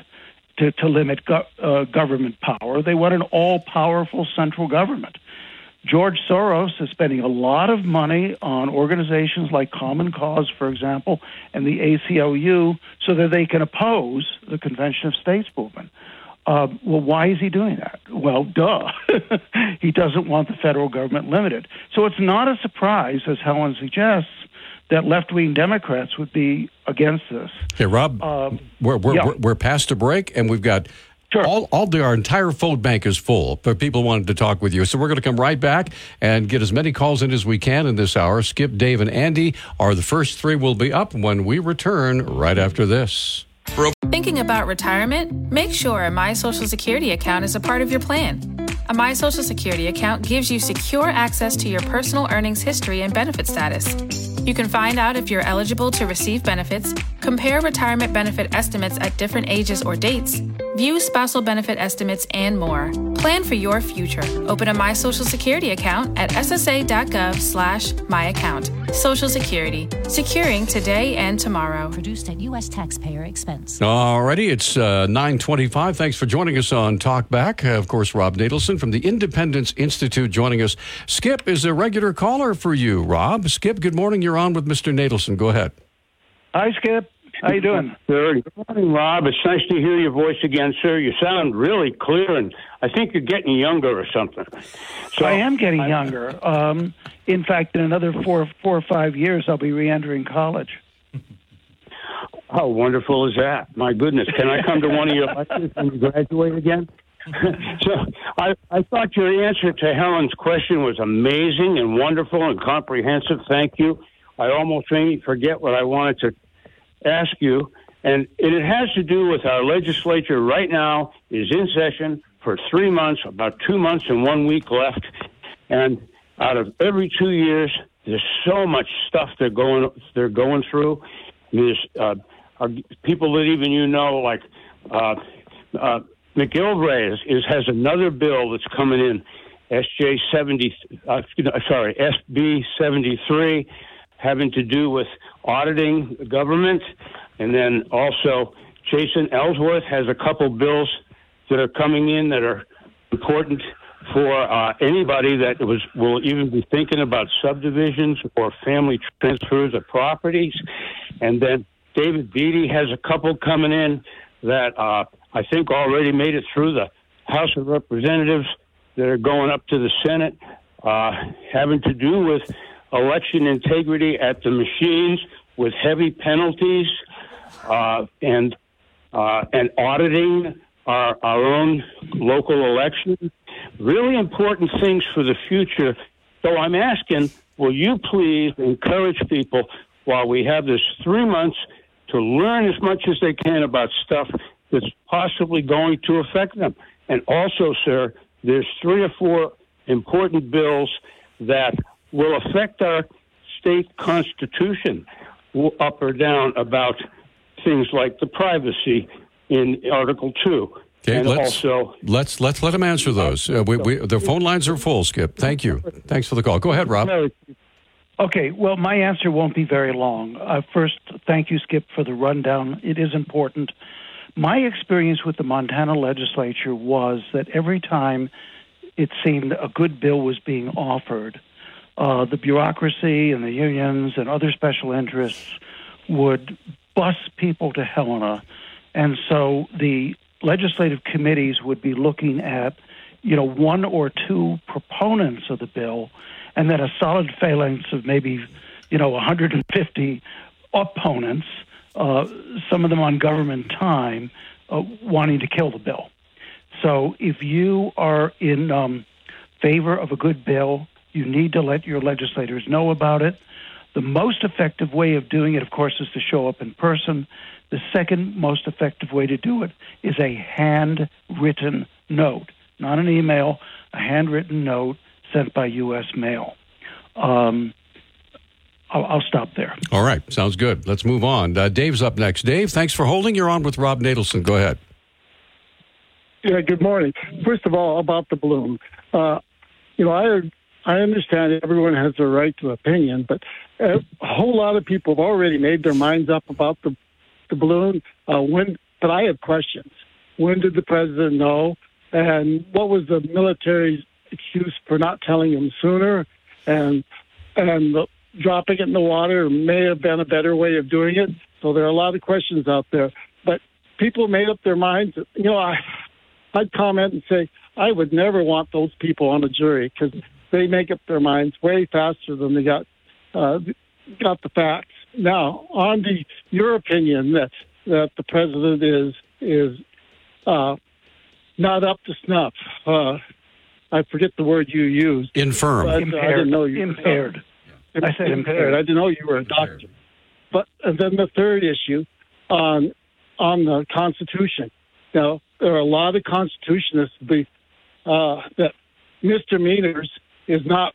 [SPEAKER 19] to, to limit go, uh, government power. They want an all powerful central government. George Soros is spending a lot of money on organizations like Common Cause, for example, and the ACLU so that they can oppose the Convention of States movement. Uh, well, why is he doing that? Well, duh. he doesn't want the federal government limited. So it's not a surprise, as Helen suggests, that left wing Democrats would be against this.
[SPEAKER 2] Okay, Rob, um, we're, we're, yeah. we're, we're, past a break, and we've got. Sure. All, all the, our entire phone bank is full, but people wanted to talk with you. So we're going to come right back and get as many calls in as we can in this hour. Skip, Dave, and Andy are the first three. Will be up when we return right after this.
[SPEAKER 22] Thinking about retirement? Make sure a My Social Security account is a part of your plan. A My Social Security account gives you secure access to your personal earnings history and benefit status. You can find out if you're eligible to receive benefits, compare retirement benefit estimates at different ages or dates, view spousal benefit estimates, and more. Plan for your future. Open a My Social Security account at ssa.gov slash myaccount. Social Security. Securing today and tomorrow.
[SPEAKER 23] Produced at U.S. taxpayer expense.
[SPEAKER 2] Alrighty, it's uh, 925. Thanks for joining us on Talkback. Uh, of course, Rob Natelson from the Independence Institute joining us. Skip is a regular caller for you, Rob. Skip, good morning. You're on with Mr. Natelson. Go ahead.
[SPEAKER 19] Hi, Skip. How you doing?
[SPEAKER 24] Sir, good morning, Rob. It's nice to hear your voice again, sir. You sound really clear, and I think you're getting younger or something.
[SPEAKER 19] So I am getting I, younger. Um, in fact, in another four, four or five years, I'll be re-entering college.
[SPEAKER 24] How wonderful is that? My goodness, can I come to one of your lectures when you graduate again? so I, I thought your answer to Helen's question was amazing and wonderful and comprehensive. Thank you. I almost made me forget what I wanted to ask you, and it has to do with our legislature right now is in session for three months, about two months and one week left, and out of every two years, there's so much stuff they're going they're going through. There's uh, people that even you know, like uh, uh, is, is, has another bill that's coming in, SJ seventy, uh, sorry, SB seventy three, having to do with auditing the government. And then also, Jason Ellsworth has a couple bills that are coming in that are important for uh, anybody that was will even be thinking about subdivisions or family transfers of properties. And then David Beatty has a couple coming in that uh, I think already made it through the House of Representatives that are going up to the Senate, uh, having to do with election integrity at the machines with heavy penalties uh, and uh, and auditing our, our own local elections. Really important things for the future. So I'm asking, will you please encourage people while we have this three months to learn as much as they can about stuff that's possibly going to affect them? And also, sir, there's three or four important bills that will affect our state constitution up or down about things like the privacy in Article 2.
[SPEAKER 2] Okay,
[SPEAKER 24] and
[SPEAKER 2] let's,
[SPEAKER 24] also,
[SPEAKER 2] let's let's let him answer those. Uh, we, we, the phone lines are full. Skip, thank you. Thanks for the call. Go ahead, Rob.
[SPEAKER 19] Okay, well, my answer won't be very long. Uh, first, thank you, Skip, for the rundown. It is important. My experience with the Montana legislature was that every time it seemed a good bill was being offered, uh, the bureaucracy and the unions and other special interests would bus people to Helena. And so the legislative committees would be looking at, you know, one or two proponents of the bill, and then a solid phalanx of maybe, you know, 150 opponents, uh, some of them on government time, uh, wanting to kill the bill. So if you are in um, favor of a good bill, you need to let your legislators know about it. The most effective way of doing it, of course, is to show up in person. The second most effective way to do it is a handwritten note, not an email, a handwritten note sent by U.S. mail. Um, I'll, I'll, stop there.
[SPEAKER 2] All right, sounds good. Let's move on. Uh, Dave's up next. Dave, thanks for holding. You're on with Rob Natelson. Go ahead.
[SPEAKER 25] Yeah, good morning. First of all, about the balloon. Uh, you know, I I understand everyone has a right to opinion, but a whole lot of people have already made their minds up about the the balloon. Uh, when, but I have questions. When did the president know? And what was the military's excuse for not telling him sooner? And and the, dropping it in the water may have been a better way of doing it. So there are a lot of questions out there. But people made up their minds. You know, I I'd comment and say I would never want those people on a jury because they make up their minds way faster than they got uh, got the facts. Now, on the your opinion that that the president is is uh, not up to snuff. Uh, I forget the word you used.
[SPEAKER 2] Infirm.
[SPEAKER 25] But,
[SPEAKER 19] impaired.
[SPEAKER 25] Uh, I didn't know you
[SPEAKER 19] impaired.
[SPEAKER 25] Uh,
[SPEAKER 19] I said impaired.
[SPEAKER 25] impaired. I didn't know you were a doctor. But and then the third issue on on the Constitution. Now there are a lot of constitutionists be, uh, that misdemeanors is not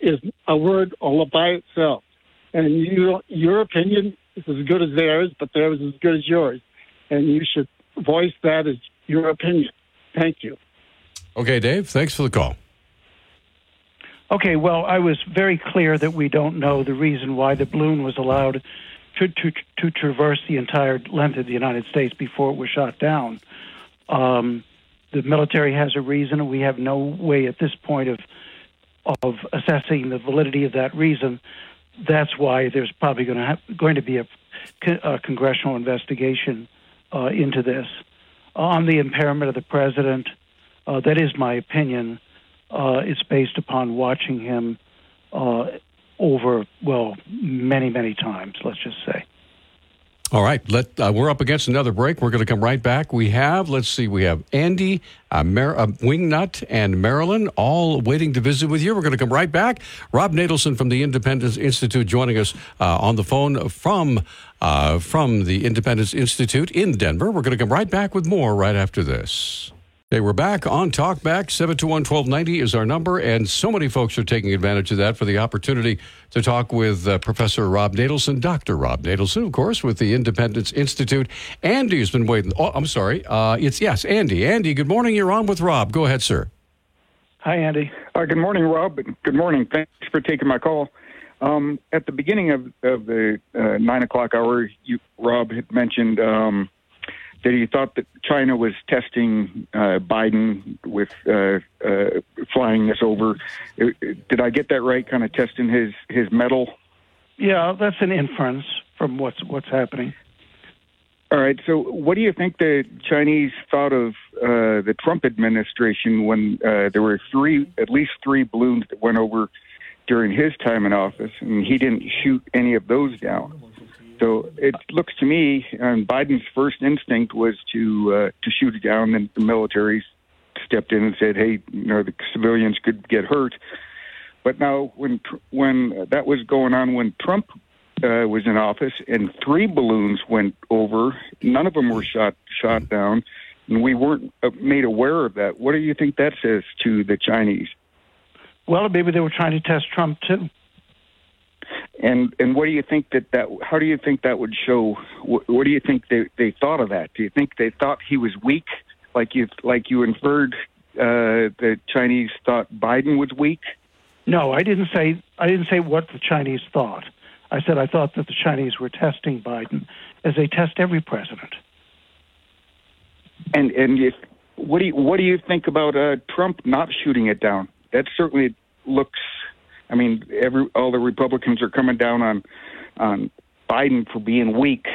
[SPEAKER 25] is a word all by itself, and you your opinion is as good as theirs, but theirs is as good as yours, and you should voice that as your opinion. Thank you.
[SPEAKER 2] Okay, Dave. Thanks for the call.
[SPEAKER 19] Okay, well, I was very clear that we don't know the reason why the balloon was allowed to, to, to traverse the entire length of the United States before it was shot down. Um, the military has a reason, we have no way at this point of of assessing the validity of that reason. That's why there's probably going to have, going to be a, a congressional investigation uh, into this on the impairment of the president. Uh, that is my opinion. Uh, it's based upon watching him uh, over well many many times. Let's just say.
[SPEAKER 2] All right, let uh, we're up against another break. We're going to come right back. We have, let's see, we have Andy, uh, Mar- uh, Wingnut, and Marilyn all waiting to visit with you. We're going to come right back. Rob Natelson from the Independence Institute joining us uh, on the phone from uh, from the Independence Institute in Denver. We're going to come right back with more right after this. Okay, we're back on Talkback. 721-1290 is our number, and so many folks are taking advantage of that for the opportunity to talk with uh, Professor Rob Natelson, Dr. Rob Natelson, of course, with the Independence Institute. Andy's been waiting. Oh, I'm sorry. Uh, it's, yes, Andy. Andy, good morning. You're on with Rob. Go ahead, sir.
[SPEAKER 19] Hi, Andy.
[SPEAKER 26] Uh, good morning, Rob. Good morning. Thanks for taking my call. Um, at the beginning of, of the uh, 9 o'clock hour, you, Rob had mentioned um, that he thought that China was testing uh, Biden with uh, uh, flying this over. Uh, Did I get that right? Kind of testing his his mettle.
[SPEAKER 19] Yeah, that's an inference from what's what's happening.
[SPEAKER 26] All right. So, what do you think the Chinese thought of uh, the Trump administration when uh, there were three, at least three balloons that went over during his time in office, and he didn't shoot any of those down? So it looks to me, um, Biden's first instinct was to uh, to shoot it down, and the military stepped in and said, "Hey, you know, the civilians could get hurt." But now, when when that was going on, when Trump uh, was in office, and three balloons went over, none of them were shot shot down, and we weren't uh, made aware of that. What do you think that says to the Chinese?
[SPEAKER 19] Well, maybe they were trying to test Trump too.
[SPEAKER 26] And and what do you think that that? How do you think that would show? What, what do you think they they thought of that? Do you think they thought he was weak, like you like you inferred? Uh, the Chinese thought Biden was weak.
[SPEAKER 19] No, I didn't say I didn't say what the Chinese thought. I said I thought that the Chinese were testing Biden as they test every president.
[SPEAKER 26] And and if what do you what do you think about uh, Trump not shooting it down? That certainly looks. I mean, every all the Republicans are coming down on on Biden for being weak.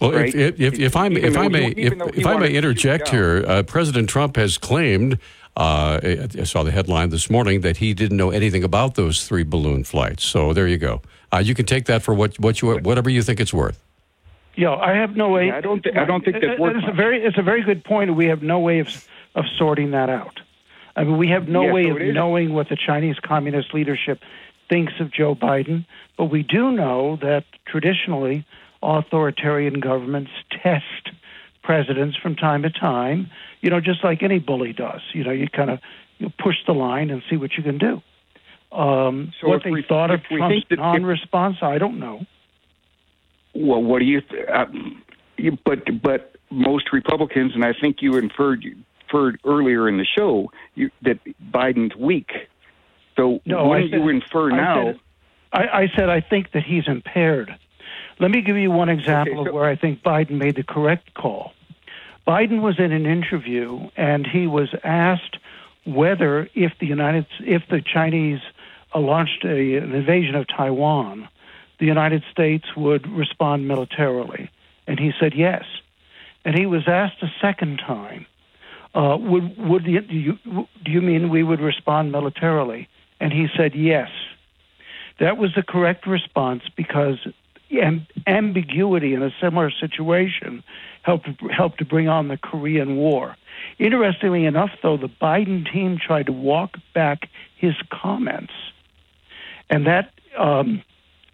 [SPEAKER 2] Well,
[SPEAKER 26] right?
[SPEAKER 2] if, if, if I may, if I may,
[SPEAKER 26] he-
[SPEAKER 2] if,
[SPEAKER 26] even though he
[SPEAKER 2] if I may interject here, uh, President Trump has claimed. Uh, I saw the headline this morning that he didn't know anything about those three balloon flights. So there you go. Uh, you can take that for what what you whatever you think it's worth.
[SPEAKER 19] Yeah, I have no way.
[SPEAKER 26] I don't. Th- I don't think that's worth
[SPEAKER 19] It's a very, it's a very good point. We have no way of of sorting that out. I mean, we have no
[SPEAKER 26] Yeah,
[SPEAKER 19] way
[SPEAKER 26] so
[SPEAKER 19] of
[SPEAKER 26] is-
[SPEAKER 19] knowing what the Chinese Communist leadership thinks of Joe Biden, but we do know that traditionally authoritarian governments test presidents from time to time. You know, just like any bully does. You know, you kind of you push the line and see what you can do. Um,
[SPEAKER 26] So
[SPEAKER 19] what they
[SPEAKER 26] we-
[SPEAKER 19] thought of Trump's
[SPEAKER 26] that if-
[SPEAKER 19] non-response, I don't know.
[SPEAKER 26] Well, what do you? Th- uh, you but but most Republicans, and I think you inferred inferred earlier in the show you, that Biden's weak. So
[SPEAKER 19] No,
[SPEAKER 26] do
[SPEAKER 19] said-
[SPEAKER 26] you infer
[SPEAKER 19] I
[SPEAKER 26] now?
[SPEAKER 19] said- I, I said I think that he's impaired. Let me give you one example of where I think Biden made the correct call. Biden was in an interview and he was asked whether if the United if the Chinese uh, launched a, an invasion of Taiwan, the United States would respond militarily, and he said yes. And he was asked a second time, uh, would would do you do you mean we would respond militarily? And he said yes. That was the correct response because am- ambiguity in a similar situation helped helped to bring on the Korean War. Interestingly enough, though, the Biden team tried to walk back his comments, and that um,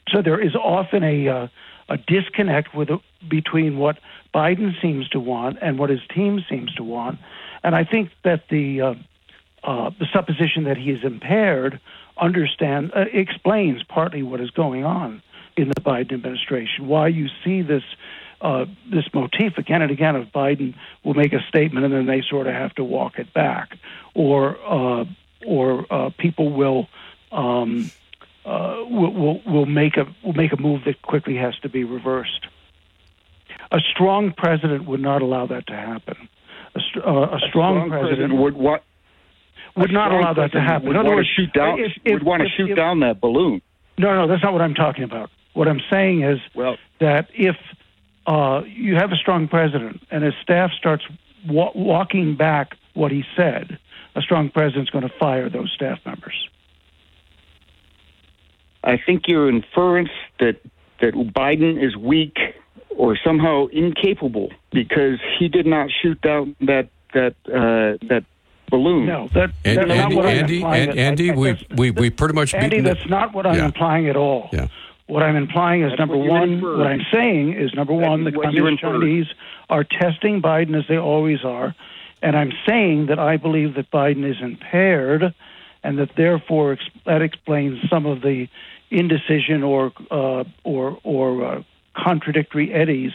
[SPEAKER 19] so there is often a uh, a disconnect with between what Biden seems to want and what his team seems to want, and I think that the uh, uh, the supposition that he is impaired understand uh, explains partly what is going on in the Biden administration. Why you see this uh, this motif again and again of Biden will make a statement and then they sort of have to walk it back, or uh, or uh, people will. Um, uh, will, will will make a will make a move that quickly has to be reversed. A strong president would not allow that to happen. A, uh, a, strong, president,
[SPEAKER 26] would what
[SPEAKER 19] would not allow that to happen.
[SPEAKER 26] Would
[SPEAKER 19] In other
[SPEAKER 26] want
[SPEAKER 19] words,
[SPEAKER 26] to shoot down.
[SPEAKER 19] if- if-
[SPEAKER 26] would want to shoot
[SPEAKER 19] if-
[SPEAKER 26] down that balloon.
[SPEAKER 19] No, no, that's not what I'm talking about. What I'm saying is
[SPEAKER 26] well,
[SPEAKER 19] that if uh, you have a strong president and his staff starts wa- walking back what he said, a strong president's going to fire those staff members.
[SPEAKER 26] I think your inference that that Biden is weak or somehow incapable because he did not shoot down that that uh, that balloon.
[SPEAKER 19] No, that,
[SPEAKER 2] And,
[SPEAKER 19] that's not
[SPEAKER 2] Andy,
[SPEAKER 19] what I'm
[SPEAKER 2] Andy,
[SPEAKER 19] implying.
[SPEAKER 2] and, Andy,
[SPEAKER 19] I- I-
[SPEAKER 2] we we we pretty much
[SPEAKER 19] Andy,
[SPEAKER 2] beaten
[SPEAKER 19] that's not what I'm
[SPEAKER 2] Yeah.
[SPEAKER 19] implying at all.
[SPEAKER 2] Yeah.
[SPEAKER 19] What I'm implying is
[SPEAKER 26] That's
[SPEAKER 19] number
[SPEAKER 26] what
[SPEAKER 19] one.
[SPEAKER 26] inferred.
[SPEAKER 19] What I'm saying is number one, the
[SPEAKER 26] That's what
[SPEAKER 19] communist. Chinese are testing Biden as they always are, and I'm saying that I believe that Biden is impaired, and that therefore ex- that explains some of the indecision or uh, or or uh, contradictory eddies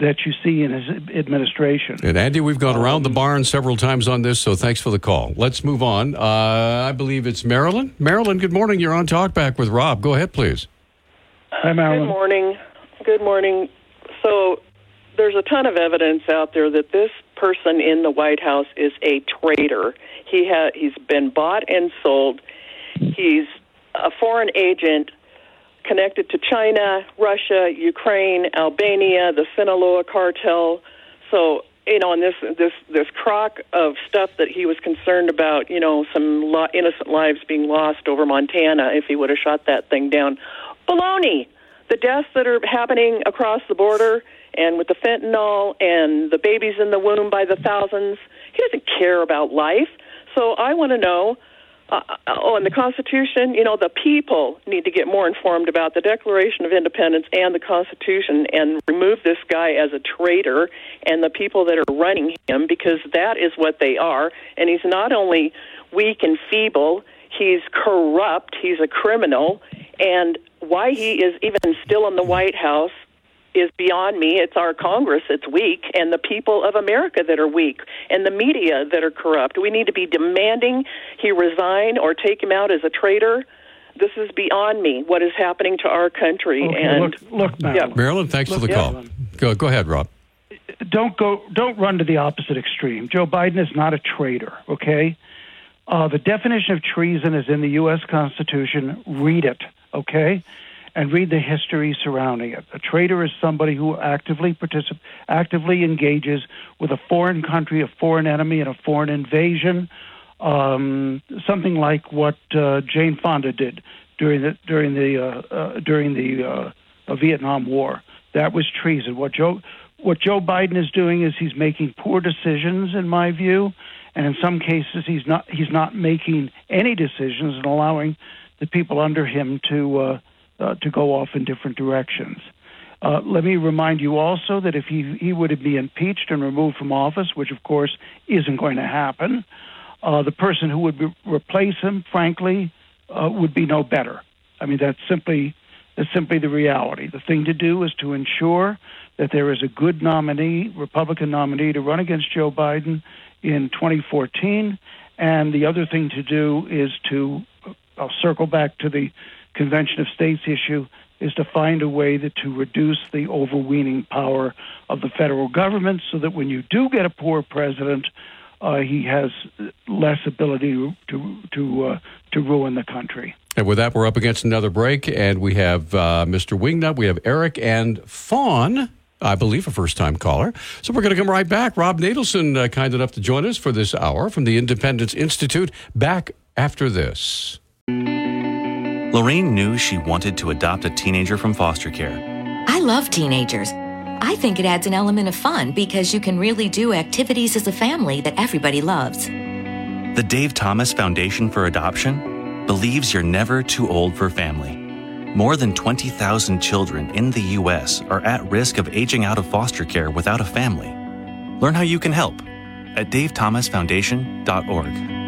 [SPEAKER 19] that you see in his administration.
[SPEAKER 2] And Andy, we've gone around the barn several times on this, so thanks for the call. Let's move on. Uh, I believe it's Marilyn. Marilyn, good morning. You're on Talkback with Rob. Go ahead, please.
[SPEAKER 19] Hi, Marilyn.
[SPEAKER 27] Good morning. Good morning. So, there's a ton of evidence out there that this person in the White House is a traitor. He ha- he's been bought and sold. He's a foreign agent connected to China, Russia, Ukraine, Albania, the Sinaloa cartel. So you know, and this this this crock of stuff that he was concerned about, you know, some lo- innocent lives being lost over Montana if he would have shot that thing down. Baloney. The deaths that are happening across the border and with the fentanyl and the babies in the womb by the thousands, he doesn't care about life. So I want to know uh, oh, and the Constitution, you know, the people need to get more informed about the Declaration of Independence and the Constitution and remove this guy as a traitor and the people that are running him because that is what they are. And he's not only weak and feeble, he's corrupt, he's a criminal, and why he is even still in the White House is beyond me. It's our Congress that's weak, and the people of America that are weak, and the media that are corrupt. We need to be demanding he resign or take him out as a traitor. This is beyond me. What is happening to our country?
[SPEAKER 19] Okay,
[SPEAKER 27] and
[SPEAKER 19] look, look, Marilyn.
[SPEAKER 27] Yeah.
[SPEAKER 2] Marilyn, thanks for the
[SPEAKER 19] Look,
[SPEAKER 2] call. Go, go ahead, Rob.
[SPEAKER 19] don't go don't run to the opposite extreme. Joe Biden is not a traitor, okay? Uh, the definition of treason is in the U.S. Constitution. Read it, okay? And read the history surrounding it. A traitor is somebody who actively particip- actively engages with a foreign country, a foreign enemy, and a foreign invasion. Um, something like what uh, Jane Fonda did during the during the uh, uh, during the uh, uh, Vietnam War. That was treason. What Joe what Joe Biden is doing is he's making poor decisions, in my view, and in some cases he's not he's not making any decisions and allowing the people under him to uh, uh, to go off in different directions. Uh, let me remind you also that if he he would be impeached and removed from office, which of course isn't going to happen, uh, the person who would replace him, frankly, uh, would be no better. I mean that's simply that's simply the reality. The thing to do is to ensure that there is a good nominee, Republican nominee, to run against Joe Biden in 2014. And the other thing to do is to, I'll circle back to the Convention of States issue, is to find a way that to reduce the overweening power of the federal government so that when you do get a poor president, uh, he has less ability to to uh, to ruin the country.
[SPEAKER 2] And with that, we're up against another break, and we have uh, Mr. Wingnut, we have Eric, and Fawn, I believe, a first time caller. So we're going to come right back. Rob Natelson, uh, kind enough to join us for this hour from the Independence Institute. Back after this.
[SPEAKER 28] Lorraine knew she wanted to adopt a teenager from foster care.
[SPEAKER 29] I love teenagers. I think it adds an element of fun because you can really do activities as a family that everybody loves.
[SPEAKER 28] The Dave Thomas Foundation for Adoption believes you're never too old for family. More than 20,000 children in the U.S. are at risk of aging out of foster care without a family. Learn how you can help at davethomasfoundation.org.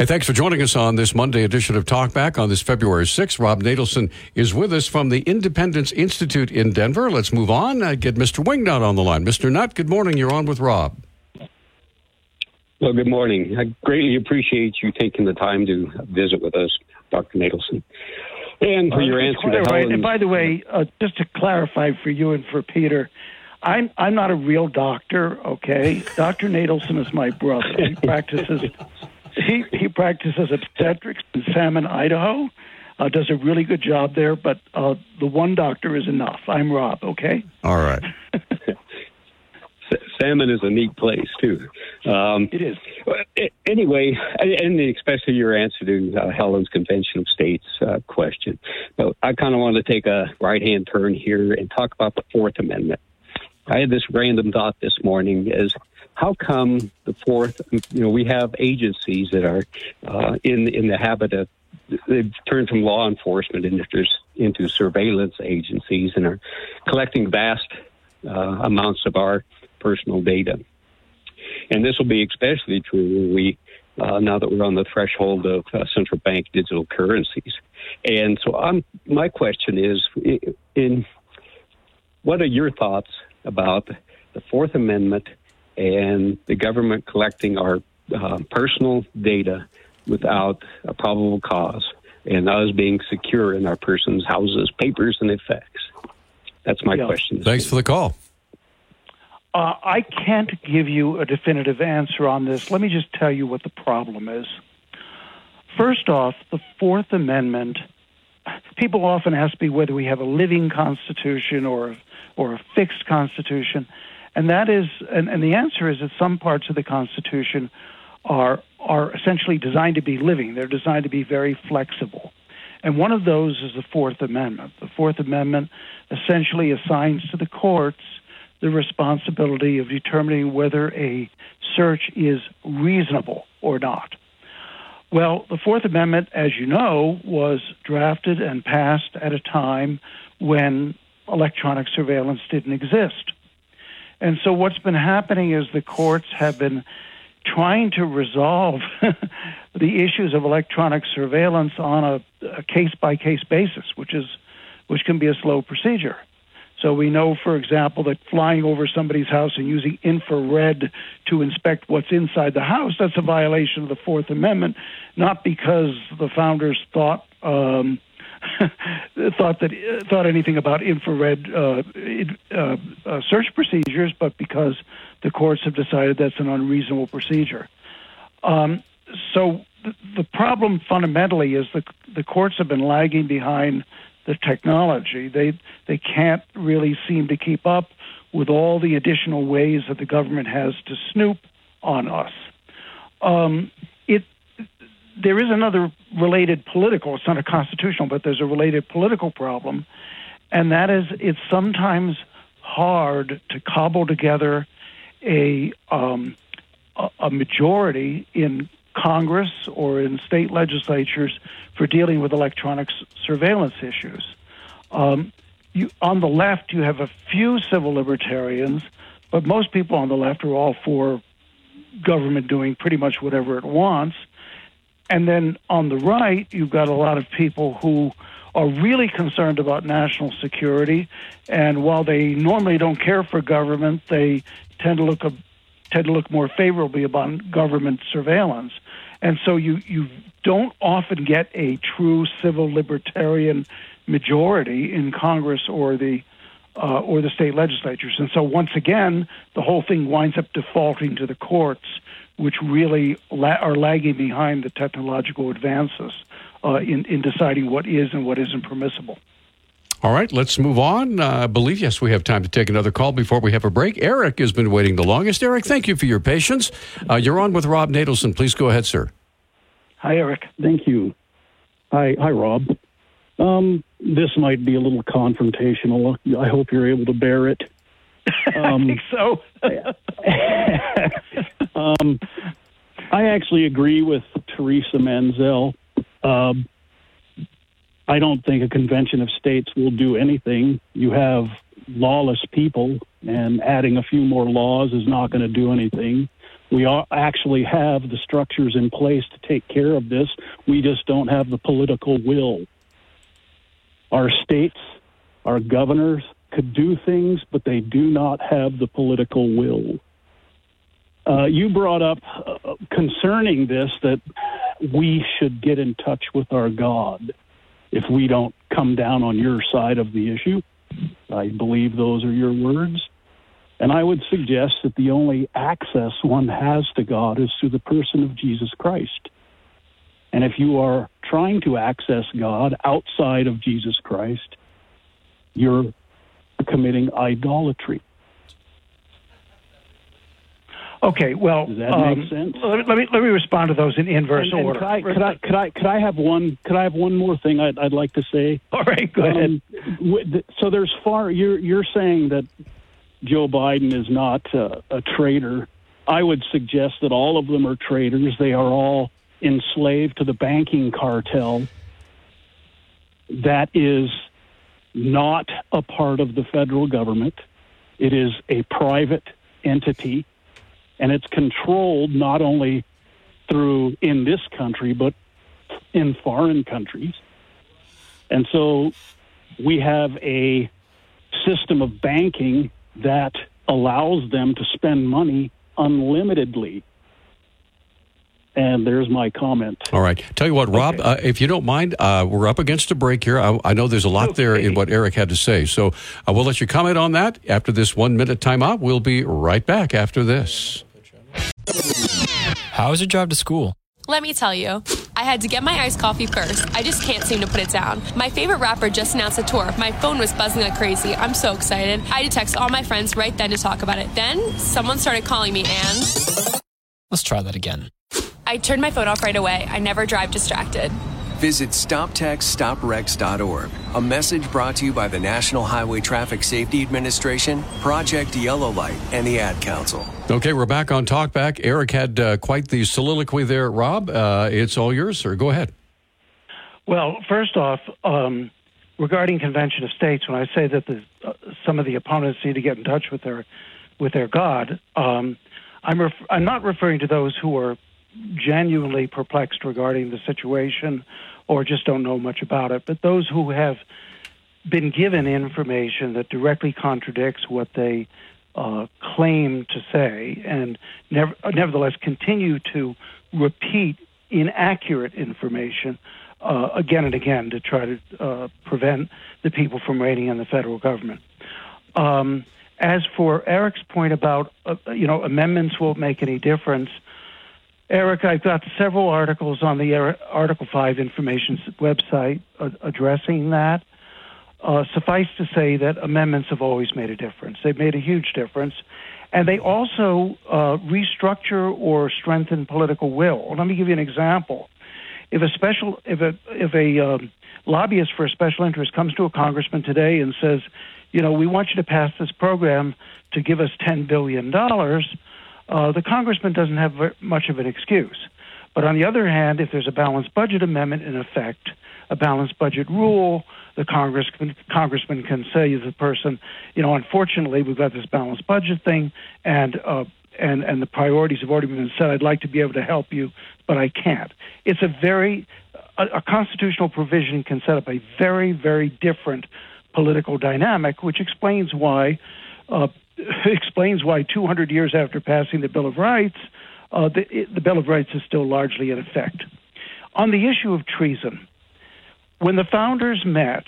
[SPEAKER 2] Hey, thanks for joining us on this Monday edition of Talkback on this February 6th. Rob Natelson is with us from the Independence Institute in Denver. Let's move on. Uh, get Mr. Wingnut on the line. Mr. Nutt, good morning. You're on with Rob.
[SPEAKER 30] Well, good morning. I greatly appreciate you taking the time to visit with us, Dr. Natelson. And for
[SPEAKER 19] Uh,
[SPEAKER 30] your answer
[SPEAKER 19] quite
[SPEAKER 30] to
[SPEAKER 19] all right.
[SPEAKER 30] Helen.
[SPEAKER 19] And by the way, uh, just to clarify for you and for Peter, I'm I'm not a real doctor. Okay, Doctor Natelson is my brother. He practices he he practices obstetrics in Salmon, Idaho. Uh, does a really good job there, but uh, the one doctor is enough. I'm Rob. Okay.
[SPEAKER 2] All right.
[SPEAKER 30] Salmon is a neat place too. Um,
[SPEAKER 19] it is.
[SPEAKER 30] Anyway, and especially your answer to uh, Helen's Convention of States uh, question. But I kind of want to take a right hand turn here and talk about the Fourth Amendment. I had this random thought this morning: is how come the Fourth? You know, we have agencies that are uh, in in the habit of they've turned from law enforcement into into surveillance agencies and are collecting vast uh, amounts of our personal data. And this will be especially true we, uh, now that we're on the threshold of uh, central bank digital currencies. And so, I'm, my question is, i- in what are your thoughts about the Fourth Amendment and the government collecting our uh, personal data without a probable cause, and us being secure in our person's houses, papers, and effects? That's my
[SPEAKER 19] Yeah.
[SPEAKER 30] question.
[SPEAKER 2] Thanks for the call.
[SPEAKER 19] Uh, I can't give you a definitive answer on this. Let me just tell you what the problem is. First off, the Fourth Amendment. People often ask me whether we have a living constitution or or a fixed constitution, and that is, and, and the answer is that some parts of the Constitution are are essentially designed to be living. They're designed to be very flexible. And one of those is the Fourth Amendment. The Fourth Amendment essentially assigns to the courts the responsibility of determining whether a search is reasonable or not. Well, the Fourth Amendment, as you know, was drafted and passed at a time when electronic surveillance didn't exist. And so what's been happening is the courts have been trying to resolve the issues of electronic surveillance on a case by case basis, which is which can be a slow procedure. So we know, for example, that flying over somebody's house and using infrared to inspect what's inside the house, that's a violation of the Fourth Amendment, not because the founders thought um, thought that thought anything about infrared uh, uh, uh, search procedures, but because the courts have decided that's an unreasonable procedure. Um, so the, the problem fundamentally is the the courts have been lagging behind the technology. They they can't really seem to keep up with all the additional ways that the government has to snoop on us. Um, there is another related political. It's not a constitutional, but there's a related political problem, and that is it's sometimes hard to cobble together a um, a majority in Congress or in state legislatures for dealing with electronic surveillance issues. Um, you, on the left, you have a few civil libertarians, but most people on the left are all for government doing pretty much whatever it wants. And then on the right, you've got a lot of people who are really concerned about national security. And while they normally don't care for government, they tend to look tend to look more favorably upon government surveillance. And so you, you don't often get a true civil libertarian majority in Congress or the uh, or the state legislatures. And so once again, the whole thing winds up defaulting to the courts, which really la- are lagging behind the technological advances uh, in, in deciding what is and what isn't permissible.
[SPEAKER 2] All right, let's move on. Uh, I believe, yes, we have time to take another call before we have a break. Eric has been waiting the longest. Eric, thank you for your patience. Uh, you're on with Rob Natelson. Please go ahead, sir.
[SPEAKER 19] Hi, Eric.
[SPEAKER 31] Thank you. Hi, hi, Rob. Um, this might be a little confrontational. I hope you're able to bear it.
[SPEAKER 19] Um, I think so.
[SPEAKER 31] um, I actually agree with Theresa Manzella. Um, I don't think a convention of states will do anything. You have lawless people, and adding a few more laws is not going to do anything. We actually have the structures in place to take care of this. We just don't have the political will. Our states, our governors could do things, but they do not have the political will. Uh, you brought up uh, concerning this that we should get in touch with our God if we don't come down on your side of the issue. I believe those are your words. And I would suggest that the only access one has to God is through the person of Jesus Christ. And if you are trying to access God outside of Jesus Christ, you're committing idolatry.
[SPEAKER 19] Okay, well,
[SPEAKER 31] does that
[SPEAKER 19] um,
[SPEAKER 31] make sense?
[SPEAKER 19] Let me let me respond to those in inverse
[SPEAKER 31] and, and
[SPEAKER 19] order.
[SPEAKER 31] Could I, could I could I could I have one could I have one more thing I'd, I'd like to say?
[SPEAKER 19] All right, go ahead.
[SPEAKER 31] Um, so there's far you're you're saying that Joe Biden is not uh, a traitor. I would suggest that all of them are traitors. They are all enslaved to the banking cartel. That is not a part of the federal government. It is a private entity and it's controlled not only through in this country but in foreign countries. And so we have a system of banking that allows them to spend money unlimitedly. And there's my comment.
[SPEAKER 2] All right. Tell you what, Rob, uh, if you don't mind, uh, we're up against a break here. I, I know there's a lot there in what Eric had to say. So uh, we'll let you comment on that after this one minute timeout. We'll be right back after this.
[SPEAKER 32] How is your drive to school?
[SPEAKER 33] Let me tell you, I had to get my iced coffee first. I just can't seem to put it down. My favorite rapper just announced a tour. My phone was buzzing like crazy. I'm so excited. I had to text all my friends right then to talk about it. Then someone started calling me and.
[SPEAKER 32] Let's try that again.
[SPEAKER 33] I turned my phone off right away. I never drive distracted.
[SPEAKER 34] Visit StopTextStopWrecks.org. A message brought to you by the National Highway Traffic Safety Administration, Project Yellow Light, and the Ad Council.
[SPEAKER 2] Okay, we're back on Talkback. Eric had uh, quite the soliloquy there. Rob, uh, it's all yours, sir. Go ahead.
[SPEAKER 19] Well, first off, um, regarding Convention of States, when I say that the, uh, some of the opponents need to get in touch with their with their God, um, I'm ref- I'm not referring to those who are genuinely perplexed regarding the situation or just don't know much about it, but those who have been given information that directly contradicts what they uh, claim to say, and never, nevertheless continue to repeat inaccurate information uh, again and again to try to uh, prevent the people from raiding on the federal government. Um, as for Eric's point about uh, you know amendments won't make any difference, Eric, I've got several articles on the Article Five information website uh, addressing that. Uh, suffice to say that amendments have always made a difference. They've made a huge difference, and they also uh, restructure or strengthen political will. Let me give you an example. If a special, if a if a um, lobbyist for a special interest comes to a congressman today and says, you know, we want you to pass this program to give us $10 billion, uh, the congressman doesn't have much of an excuse. But on the other hand, if there's a balanced budget amendment in effect, a balanced budget rule, the congressman, congressman can say to the person, you know, unfortunately, we've got this balanced budget thing, and uh, and and the priorities have already been set. I'd like to be able to help you, but I can't. It's a very a, a constitutional provision can set up a very very different political dynamic, which explains why uh, explains why 200 years after passing the Bill of Rights, uh, the, the Bill of Rights is still largely in effect. On the issue of treason, when the founders met,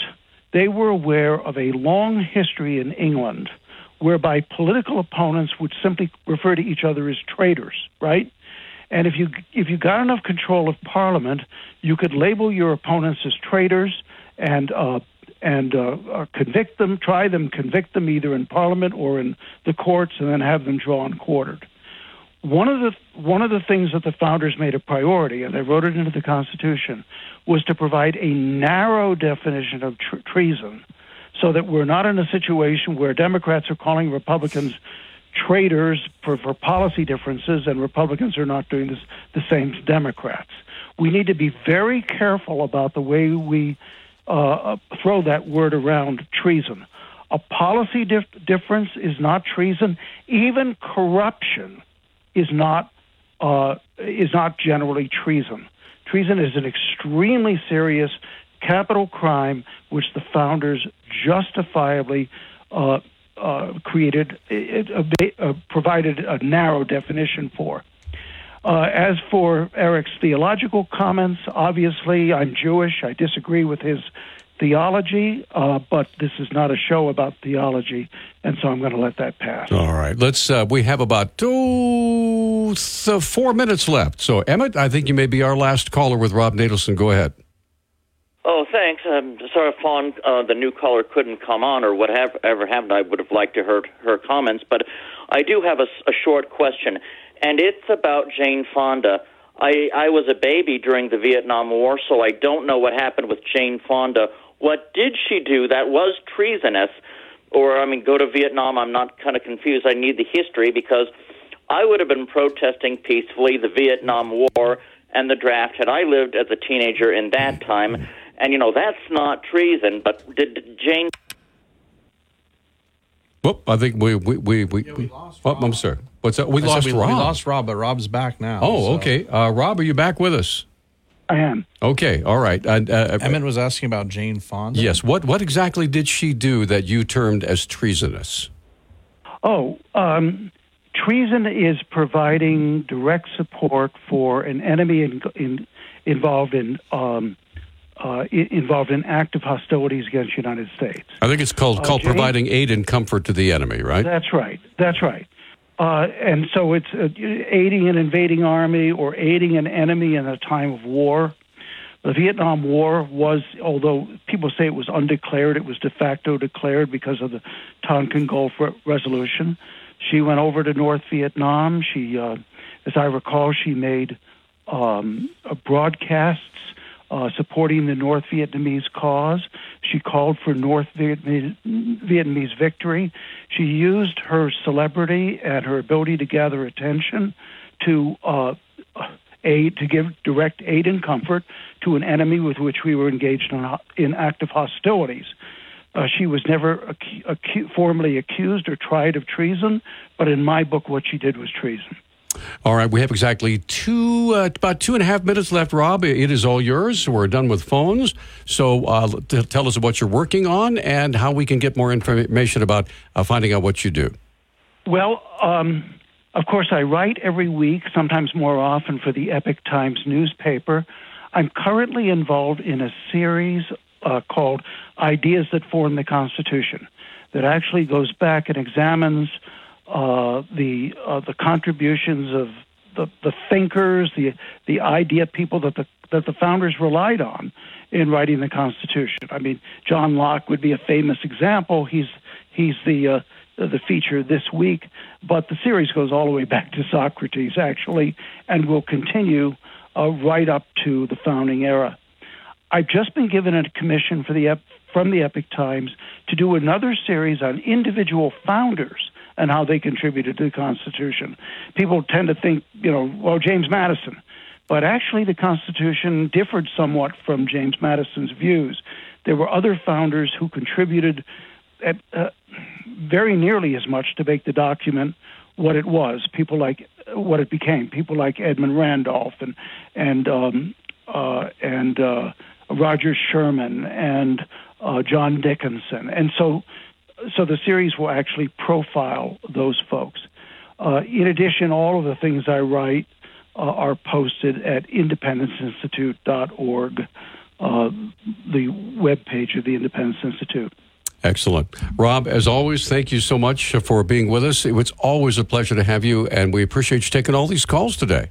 [SPEAKER 19] they were aware of a long history in England whereby political opponents would simply refer to each other as traitors, right? And if you if you got enough control of Parliament, you could label your opponents as traitors and uh, and uh, uh, convict them, try them, convict them either in Parliament or in the courts, and then have them drawn quartered. One of the one of the things that the founders made a priority, and they wrote it into the Constitution, was to provide a narrow definition of tr- treason, so that we're not in a situation where Democrats are calling Republicans traitors for, for policy differences, and Republicans are not doing this the same to Democrats. We need to be very careful about the way we uh, throw that word around treason. A policy dif- difference is not treason. Even corruption is not uh, is not generally treason. Treason is an extremely serious capital crime which the founders justifiably uh, uh, created, it, uh, provided a narrow definition for. Uh, as for Eric's theological comments, obviously I'm Jewish. I disagree with his theology, uh, but this is not a show about theology, and so I'm going to let that pass.
[SPEAKER 2] All right, let's. Uh, we have about two, th- four minutes left. So, Emmett, I think you may be our last caller with Rob Natelson. Go ahead.
[SPEAKER 35] Oh, thanks. I'm sorry if on, uh, the new caller couldn't come on or whatever happened. I would have liked to heard her comments, but I do have a, a short question and it's about Jane Fonda. I, I was a baby during the Vietnam War, so I don't know what happened with Jane Fonda. What did she do that was treasonous? Or, I mean, go to Vietnam, I'm not kind of confused. I need the history because I would have been protesting peacefully the Vietnam War and the draft had I lived as a teenager in that time. And, you know, that's not treason, but did Jane.
[SPEAKER 2] Whoop, I think we, we, we, we, yeah, we lost oh, I'm sorry. What's that? We
[SPEAKER 4] I
[SPEAKER 2] lost
[SPEAKER 4] we,
[SPEAKER 2] Rob.
[SPEAKER 4] We lost Rob, but Rob's back now.
[SPEAKER 2] Oh,
[SPEAKER 4] so.
[SPEAKER 2] okay. Uh, Rob, are you back with us?
[SPEAKER 19] I am.
[SPEAKER 2] Okay, all right. Uh, uh,
[SPEAKER 4] Emmett was asking about Jane Fonda.
[SPEAKER 2] Yes. What what exactly did she do that you termed as treasonous?
[SPEAKER 19] Oh, um, treason is providing direct support for an enemy in, in, involved in um, uh, involved in active hostilities against the United States.
[SPEAKER 2] I think it's called
[SPEAKER 19] Uh,
[SPEAKER 2] called
[SPEAKER 19] James-
[SPEAKER 2] providing aid and comfort to the enemy, right?
[SPEAKER 19] That's right. That's right. Uh, and so it's uh, aiding an invading army or aiding an enemy in a time of war. The Vietnam War was, although people say it was undeclared, it was de facto declared because of the Tonkin Gulf Re- Resolution. She went over to North Vietnam. She, uh, as I recall, she made um, broadcasts uh, supporting the North Vietnamese cause. She called for North Vietnamese, victory. She used her celebrity and her ability to gather attention to uh, aid, to give direct aid and comfort to an enemy with which we were engaged in, in active hostilities. Uh, she was never acu- acu- formally accused or tried of treason, but in my book, what she did was treason.
[SPEAKER 2] All right, we have exactly two, uh, about two and a half minutes left, Rob. It is all yours. We're done with phones. So uh, t- tell us what you're working on and how we can get more information about uh, finding out what you do.
[SPEAKER 19] Well, um, of course, I write every week, sometimes more often, for the Epoch Times newspaper. I'm currently involved in a series uh, called Ideas That Form the Constitution that actually goes back and examines uh, the uh, the contributions of the, the thinkers, the the idea people that the that the founders relied on in writing the Constitution. I mean, John Locke would be a famous example. He's he's the uh, the feature this week, but the series goes all the way back to Socrates, actually, and will continue uh, right up to the founding era. I've just been given a commission for the from the Epoch Times to do another series on individual founders and how they contributed to the Constitution. People tend to think, you know, well, James Madison, but actually the Constitution differed somewhat from James Madison's views. There were other founders who contributed at, uh, very nearly as much to make the document what it was. People like what it became. People like Edmund Randolph and and um, uh, and uh, Roger Sherman and uh, John Dickinson. And so, so the series will actually profile those folks. Uh, in addition, all of the things I write uh, are posted at independenceinstitute.org, uh, the web page of the Independence Institute.
[SPEAKER 2] Excellent. Rob, as always, thank you so much for being with us. It's always a pleasure to have you, and we appreciate you taking all these calls today.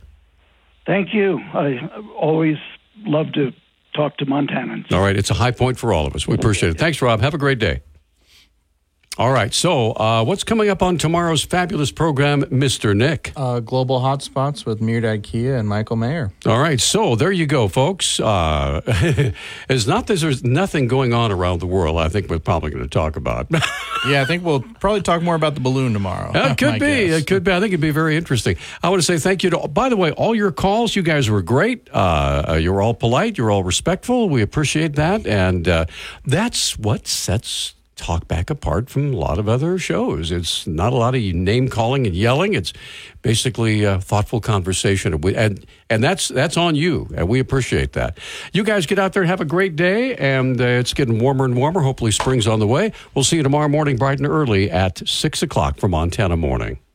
[SPEAKER 19] Thank you. I always love to talk to Montanans.
[SPEAKER 2] All right, it's a high point for all of us. We appreciate it. Thanks, Rob. Have a great day. All right, so uh, what's coming up on tomorrow's fabulous program, Mr. Nick?
[SPEAKER 4] Uh, Global Hotspots with Mehrdad Kia and Michael Mayer.
[SPEAKER 2] All right, so there you go, folks. Uh, it's not that there's nothing going on around the world. I think we're probably going to talk about.
[SPEAKER 4] yeah, I think we'll probably talk more about the balloon tomorrow.
[SPEAKER 2] It could be.
[SPEAKER 4] guess.
[SPEAKER 2] It could be. I think it'd be very interesting. I want to say thank you to, by the way, all your calls. You guys were great. Uh, uh, you were all polite. You were all respectful. We appreciate that. And uh, that's what sets Talkback apart from a lot of other shows. It's not a lot of name calling and yelling. It's basically a thoughtful conversation. And, and, that's, that's on you. And we appreciate that. You guys get out there and have a great day. And uh, it's getting warmer and warmer. Hopefully, spring's on the way. We'll see you tomorrow morning, bright and early at 6 o'clock for Montana Morning.